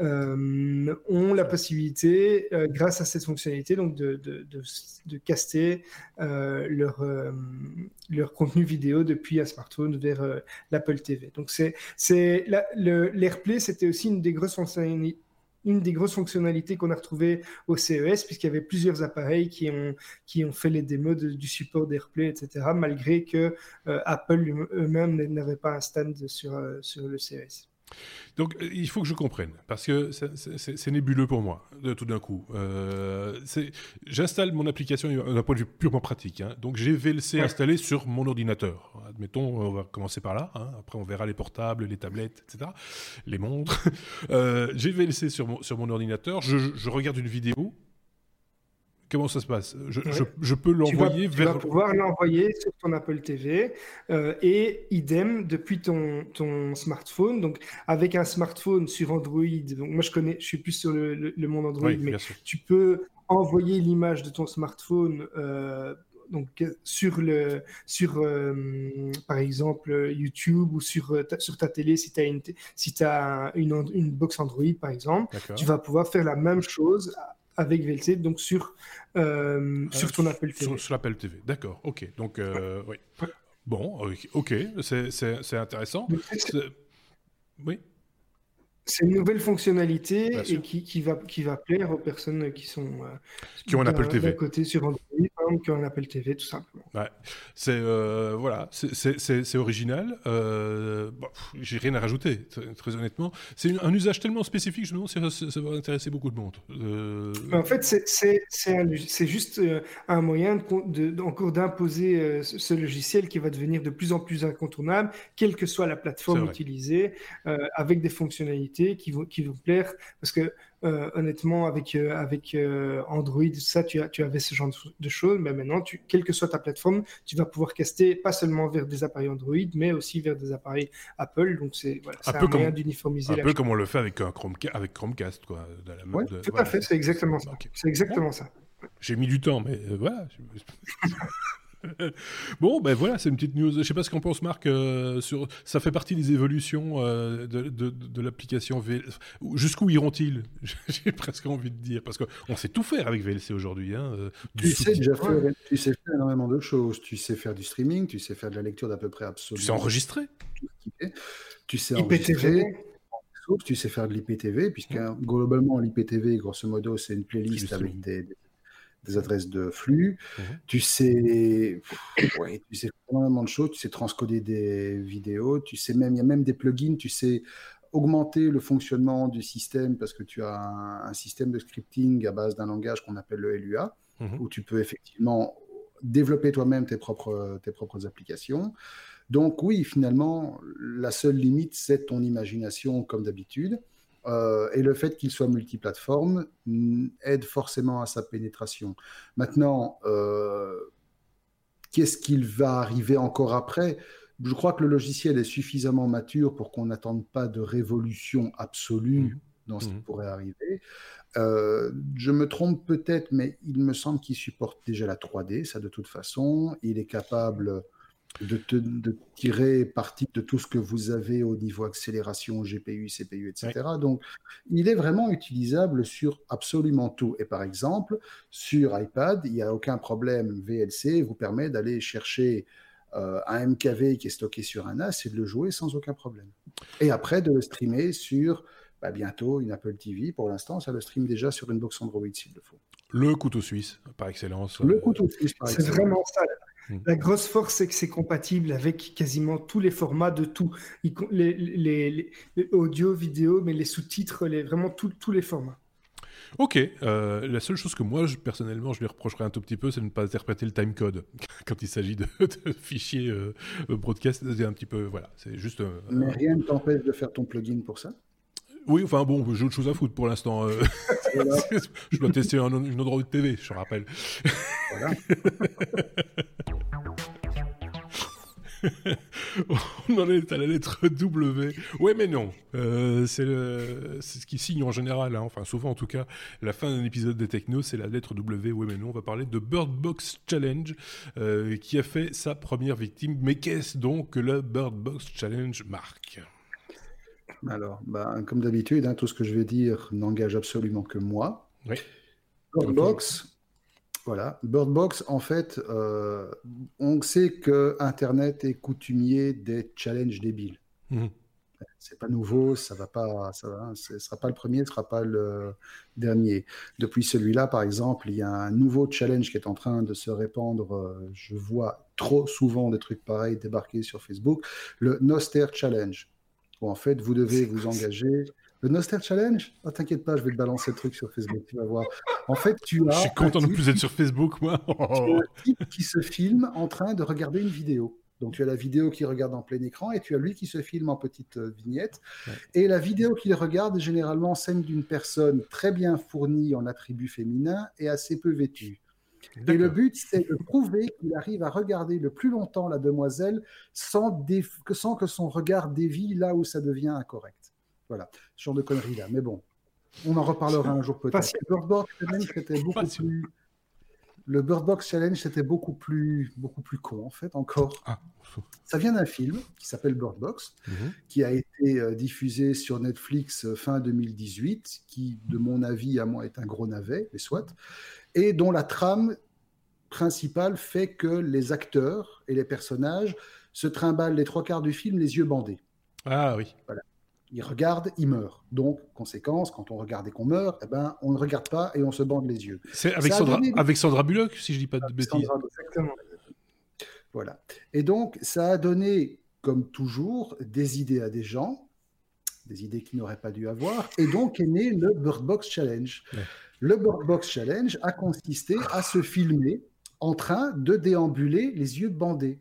euh, ont la possibilité, euh, grâce à cette fonctionnalité, donc de, de, de, caster leur, leur contenu vidéo depuis un smartphone vers l'Apple TV. Donc c'est l'AirPlay, c'était aussi une des grosses fonctionnalités une des grosses fonctionnalités qu'on a retrouvées au CES, puisqu'il y avait plusieurs appareils qui ont, qui ont fait les démos du support d'AirPlay, etc., malgré que euh, Apple eux-mêmes n'avait pas un stand sur, euh, sur le CES. Donc, euh, il faut que je comprenne, parce que c'est nébuleux pour moi, tout d'un coup. Euh, J'installe mon application d'un point de vue purement pratique. Hein. Donc, j'ai VLC installé sur mon ordinateur. Admettons, on va commencer par là. Hein. Après, on verra les portables, les tablettes, etc. Les montres. euh, j'ai VLC sur mon, sur mon ordinateur. Je, je regarde une vidéo Comment ça se passe? Je, peux l'envoyer vers. Tu vas pouvoir l'envoyer sur ton Apple TV euh, et idem depuis ton, ton smartphone. Donc, avec un smartphone sur Android, donc moi je connais, je suis plus sur le, monde Android, mais tu peux envoyer l'image de ton smartphone. Euh, donc sur le sur euh, par exemple YouTube ou sur ta, sur ta télé si tu as une si as une, une box Android par exemple tu vas pouvoir faire la même chose avec VLC, donc sur, euh, sur ton Apple TV. Sur, l'Apple TV, d'accord, ok. Donc, euh, oui. Bon, ok, c'est intéressant. Oui. C'est une nouvelle fonctionnalité et qui, qui, va, qui va plaire aux personnes qui sont euh, qui ont un Apple TV. côté sur Android, qui ont un Apple TV, tout simplement. Ouais. C'est euh, voilà, c'est original. Euh, bon, J'ai rien à rajouter, très, honnêtement. C'est un usage tellement spécifique, je me demande si ça, va intéresser beaucoup de monde. Euh, en fait, c'est juste un moyen de, de encore d'imposer ce logiciel qui va devenir de plus en plus incontournable, quelle que soit la plateforme utilisée, avec des fonctionnalités qui vont, qui vont plaire. Parce que euh, honnêtement, avec, euh, avec euh, Android, ça, tu, as, tu avais ce genre de, choses. Mais maintenant, tu, quelle que soit ta plateforme, tu vas pouvoir caster pas seulement vers des appareils Android, mais aussi vers des appareils Apple. Donc, c'est voilà, un, un moyen d'uniformiser. Un peu comme on le fait avec, un avec Chromecast. Quoi, de tout à fait, c'est exactement ça. C'est exactement ça. J'ai mis du temps, mais voilà. bon, ben voilà, c'est une petite news. Je sais pas ce qu'en pense Marc. Euh, sur... Ça fait partie des évolutions euh, de, de, de l'application VLC. Jusqu'où iront-ils? J'ai presque envie de dire. Parce qu'on sait tout faire avec VLC aujourd'hui. Hein, euh, tu, sais déjà faire, tu sais faire énormément de choses. Tu sais faire du streaming, tu sais faire de la lecture d'à peu près absolument. Tu sais enregistrer Tu sais enregistrer. Tu sais faire de l'IPTV, puisque globalement, l'IPTV, grosso modo, c'est une playlist avec des, des adresses de flux. Mhm. Tu sais, ouais, tu sais énormément de choses. Tu sais transcoder des vidéos. Tu sais même, il y a même des plugins. Tu sais augmenter le fonctionnement du système parce que tu as un, système de scripting à base d'un langage qu'on appelle le LUA, mhm. où tu peux effectivement développer toi-même tes propres, tes propres applications. Donc oui, finalement, la seule limite, c'est ton imagination comme d'habitude. Euh, et le fait qu'il soit multiplateforme mm, aide forcément à sa pénétration. Maintenant, euh, qu'est-ce qu'il va arriver encore après? Je crois que le logiciel est suffisamment mature pour qu'on n'attende pas de révolution absolue mmh. dans ce qui mmh. pourrait arriver. Euh, je me trompe peut-être, mais il me semble qu'il supporte déjà la 3D, ça de toute façon. Il est capable de, tirer parti de tout ce que vous avez au niveau accélération, GPU, CPU, etc. Donc, il est vraiment utilisable sur absolument tout. Et par exemple, sur iPad, il n'y a aucun problème. VLC vous permet d'aller chercher euh, un MKV qui est stocké sur un NAS et de le jouer sans aucun problème. Et après, de le streamer sur bah, bientôt une Apple TV. Pour l'instant, ça le stream déjà sur une box Android s'il le faut. Le couteau suisse, par excellence. Le couteau suisse, par excellence. C'est vraiment ça. La grosse force, c'est que c'est compatible avec quasiment tous les formats de tout, les, les, audio, vidéo, mais les sous-titres, les, vraiment tous les formats. Ok, euh, la seule chose que moi, je, personnellement, je lui reprocherais un tout petit peu, c'est de ne pas interpréter le timecode quand il s'agit de, fichiers euh, broadcast. C'est un petit peu, voilà, c'est juste. Euh, mais rien ne t'empêche de faire ton plugin pour ça? Oui, enfin bon, j'ai autre chose à foutre pour l'instant. je dois tester une autre de TV, je rappelle. Voilà. on en est à la lettre W. Ouais, mais non. Euh, c'est ce qui signe en général, hein. enfin souvent en tout cas, la fin d'un épisode des Techno, c'est la lettre W. Ouais, mais non. On va parler de Bird Box Challenge, euh, qui a fait sa première victime. Mais qu'est-ce donc que le Bird Box Challenge marque Alors, bah, comme d'habitude, hein, tout ce que je vais dire n'engage absolument que moi. Oui. Bird Box, voilà, Bird Box, en fait, euh, on sait que Internet est coutumier des challenges débiles. Mhm. C'est pas nouveau, ça va pas, ça va, ce sera pas le premier, ce sera pas le dernier. Depuis celui-là, par exemple, il y a un nouveau challenge qui est en train de se répandre. Euh, je vois trop souvent des trucs pareils débarquer sur Facebook. Le Noster Challenge, où en fait vous devez vous engager le Noster Challenge oh, T'inquiète pas, je vais te balancer le truc sur Facebook, tu vas voir. En fait, tu as. Je suis content de plus être sur Facebook, moi. un type qui se filme en train de regarder une vidéo. Donc tu as la vidéo qui regarde en plein écran et tu as lui qui se filme en petite euh, vignette. Et la vidéo qu'il regarde est généralement celle d'une personne très bien fournie en attributs féminins et assez peu vêtue. Et le but, c'est de prouver qu'il arrive à regarder le plus longtemps la demoiselle sans, sans que son regard dévie là où ça devient incorrect. Voilà, ce genre de conneries là. Mais bon, on en reparlera un jour peut-être. Le Bird Box Challenge, c'était beaucoup plus. Le Bird Box Challenge, c'était beaucoup plus, beaucoup plus con en fait encore. Ah. Ça vient d'un film qui s'appelle Bird Box, mhm. qui a été euh, diffusé sur Netflix euh, fin 2018, qui, de mon avis, à moi, est un gros navet, mais soit, et dont la trame principale fait que les acteurs et les personnages se trimballent les trois quarts du film les yeux bandés. Ah oui. Voilà il regarde, il meurt. Donc, conséquence, quand on regarde et qu'on meurt, eh ben, on ne regarde pas et on se bande les yeux. C'est avec, Sandra, avec Sandra Bullock, si je dis pas de bêtises. exactement. Voilà. Et donc, ça a donné, comme toujours, des idées à des gens, des idées qu'ils n'auraient pas dû avoir, et donc est né le Bird Box Challenge. Le Bird Box Challenge a consisté à se filmer en train de déambuler les yeux bandés.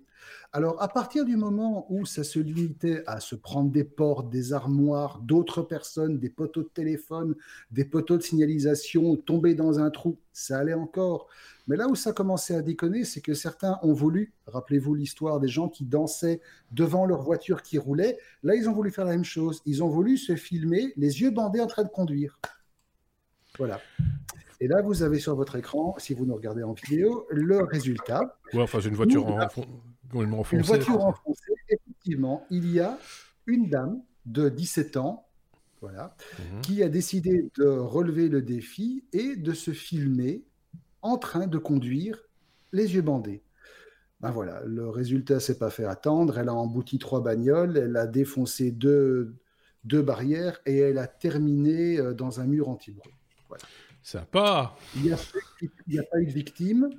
Alors, à partir du moment où ça se limitait à se prendre des portes, des armoires, d'autres personnes, des poteaux de téléphone, des poteaux de signalisation, tomber dans un trou, ça allait encore. Mais là où ça commençait à déconner, c'est que certains ont voulu, rappelez-vous l'histoire des gens qui dansaient devant leur voiture qui roulait, là ils ont voulu faire la même chose. Ils ont voulu se filmer les yeux bandés en train de conduire. Voilà. Et là, vous avez sur votre écran, si vous nous regardez en vidéo, le résultat. Ouais, enfin, c'est une voiture en, une voiture enfoncée, effectivement, il y a une dame de 17 ans, voilà, mhm. qui a décidé de relever le défi et de se filmer en train de conduire les yeux bandés. Ben voilà, le résultat s'est pas fait attendre. Elle a embouti trois bagnoles, elle a défoncé deux, deux barrières et elle a terminé euh, dans un mur anti-bruit. Voilà. Sympa. Il n'y a, a, pas eu de victime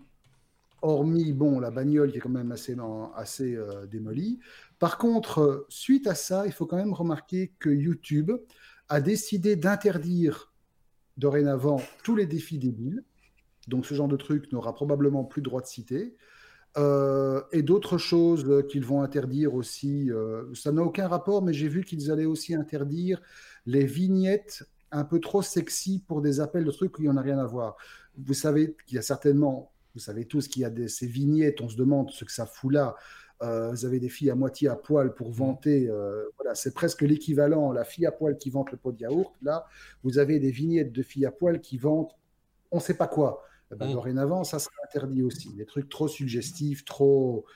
hormis bon, la bagnole qui est quand même assez, assez euh, démolie. Par contre, suite à ça, il faut quand même remarquer que YouTube a décidé d'interdire dorénavant tous les défis débiles. Donc ce genre de truc n'aura probablement plus droit de citer. Euh, et d'autres choses qu'ils vont interdire aussi. Euh, ça n'a aucun rapport, mais j'ai vu qu'ils allaient aussi interdire les vignettes un peu trop sexy pour des appels de trucs où il n'y en a rien à voir. Vous savez qu'il y a certainement vous savez tous qu'il y a des, ces vignettes, on se demande ce que ça fout là. Euh, vous avez des filles à moitié à poil pour vanter. Euh, voilà, c'est presque l'équivalent. La fille à poil qui vante le pot de yaourt. Là, vous avez des vignettes de filles à poil qui vantent on ne sait pas quoi. Eh ben, mm. Dorénavant, ça sera interdit aussi. Des trucs trop suggestifs, trop,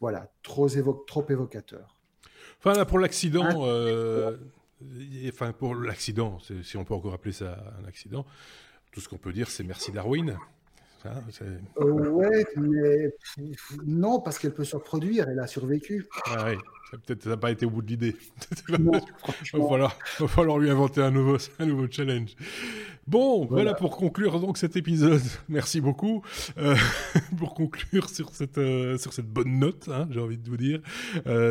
voilà, trop, trop évocateurs. Enfin, là, pour l'accident, euh, enfin, pour l'accident, si on peut encore appeler ça un accident, tout ce qu'on peut dire, c'est merci Darwin. Euh, ouais, mais non, parce qu'elle peut se reproduire, elle a survécu. Ah oui, peut-être ça n'a pas été au bout de l'idée. il va, falloir, lui inventer un nouveau, un nouveau challenge. Bon, voilà. pour conclure donc cet épisode. Merci beaucoup. Euh, pour conclure sur cette, euh, sur cette bonne note, hein, j'ai envie de vous dire,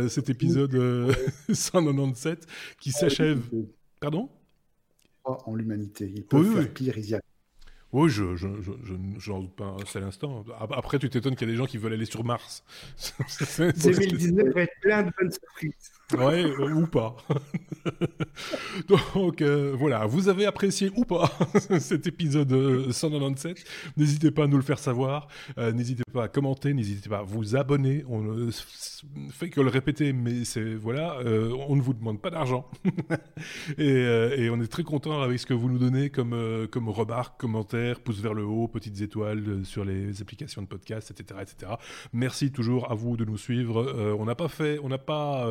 cet épisode 197 qui s'achève. Pardon? En l'humanité. Il peut faire pire, y Oui, je, je, je, je n'en doute pas un seul instant. Après, tu t'étonnes qu'il y a des gens qui veulent aller sur Mars. 2019 va être plein de bonnes surprises. Ouais, euh, ou pas. Donc euh, voilà, vous avez apprécié ou pas cet épisode 197. Euh, n'hésitez pas à nous le faire savoir. n'hésitez pas à commenter, n'hésitez pas à vous abonner. On ne fait que le répéter, mais c'est voilà, on ne vous demande pas d'argent. et, on est très content avec ce que vous nous donnez comme, comme remarques, commentaires, pouces vers le haut, petites étoiles sur les applications de podcast, etc., etc. Merci toujours à vous de nous suivre. on n'a pas fait, on n'a pas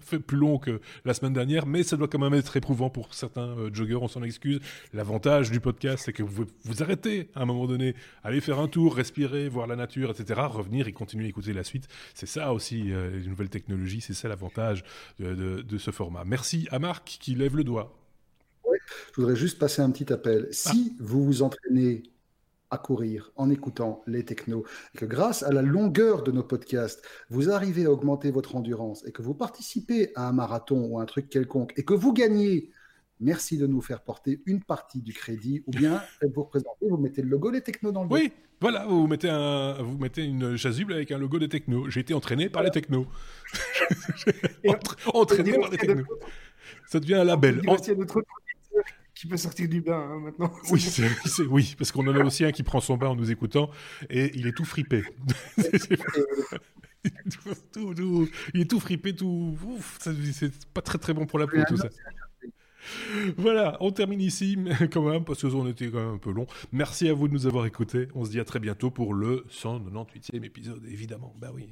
fait plus long que la semaine dernière, mais ça doit quand même être éprouvant pour certains euh, joggeurs, on s'en excuse. L'avantage du podcast, c'est que vous vous arrêtez à un moment donné, aller faire un tour, respirer, voir la nature, etc., revenir et continuer à écouter la suite. C'est ça aussi, euh, les nouvelles technologies, c'est ça l'avantage de, de, ce format. Merci à Marc qui lève le doigt. je voudrais juste passer un petit appel. Si ah. vous vous entraînez à courir en écoutant les technos. Et que grâce à la longueur de nos podcasts, vous arrivez à augmenter votre endurance et que vous participez à un marathon ou un truc quelconque et que vous gagnez, merci de nous faire porter une partie du crédit ou bien vous représentez, vous mettez le logo des technos dans le Oui, voilà, vous mettez, un, vous mettez une chasuble avec un logo des technos. J'ai été entraîné par les technos. entraîné par les technos. Ça devient un label qui peut sortir du bain hein, maintenant. Oui, parce qu'on en a aussi un qui prend son bain en nous écoutant et il est tout fripé. il est tout fripé, tout. c'est pas très très bon pour la peau tout ça. Voilà, on termine ici, quand même, parce que on était quand même un peu long. Merci à vous de nous avoir écoutés. On se dit à très bientôt pour le 198e épisode, évidemment. Bah oui.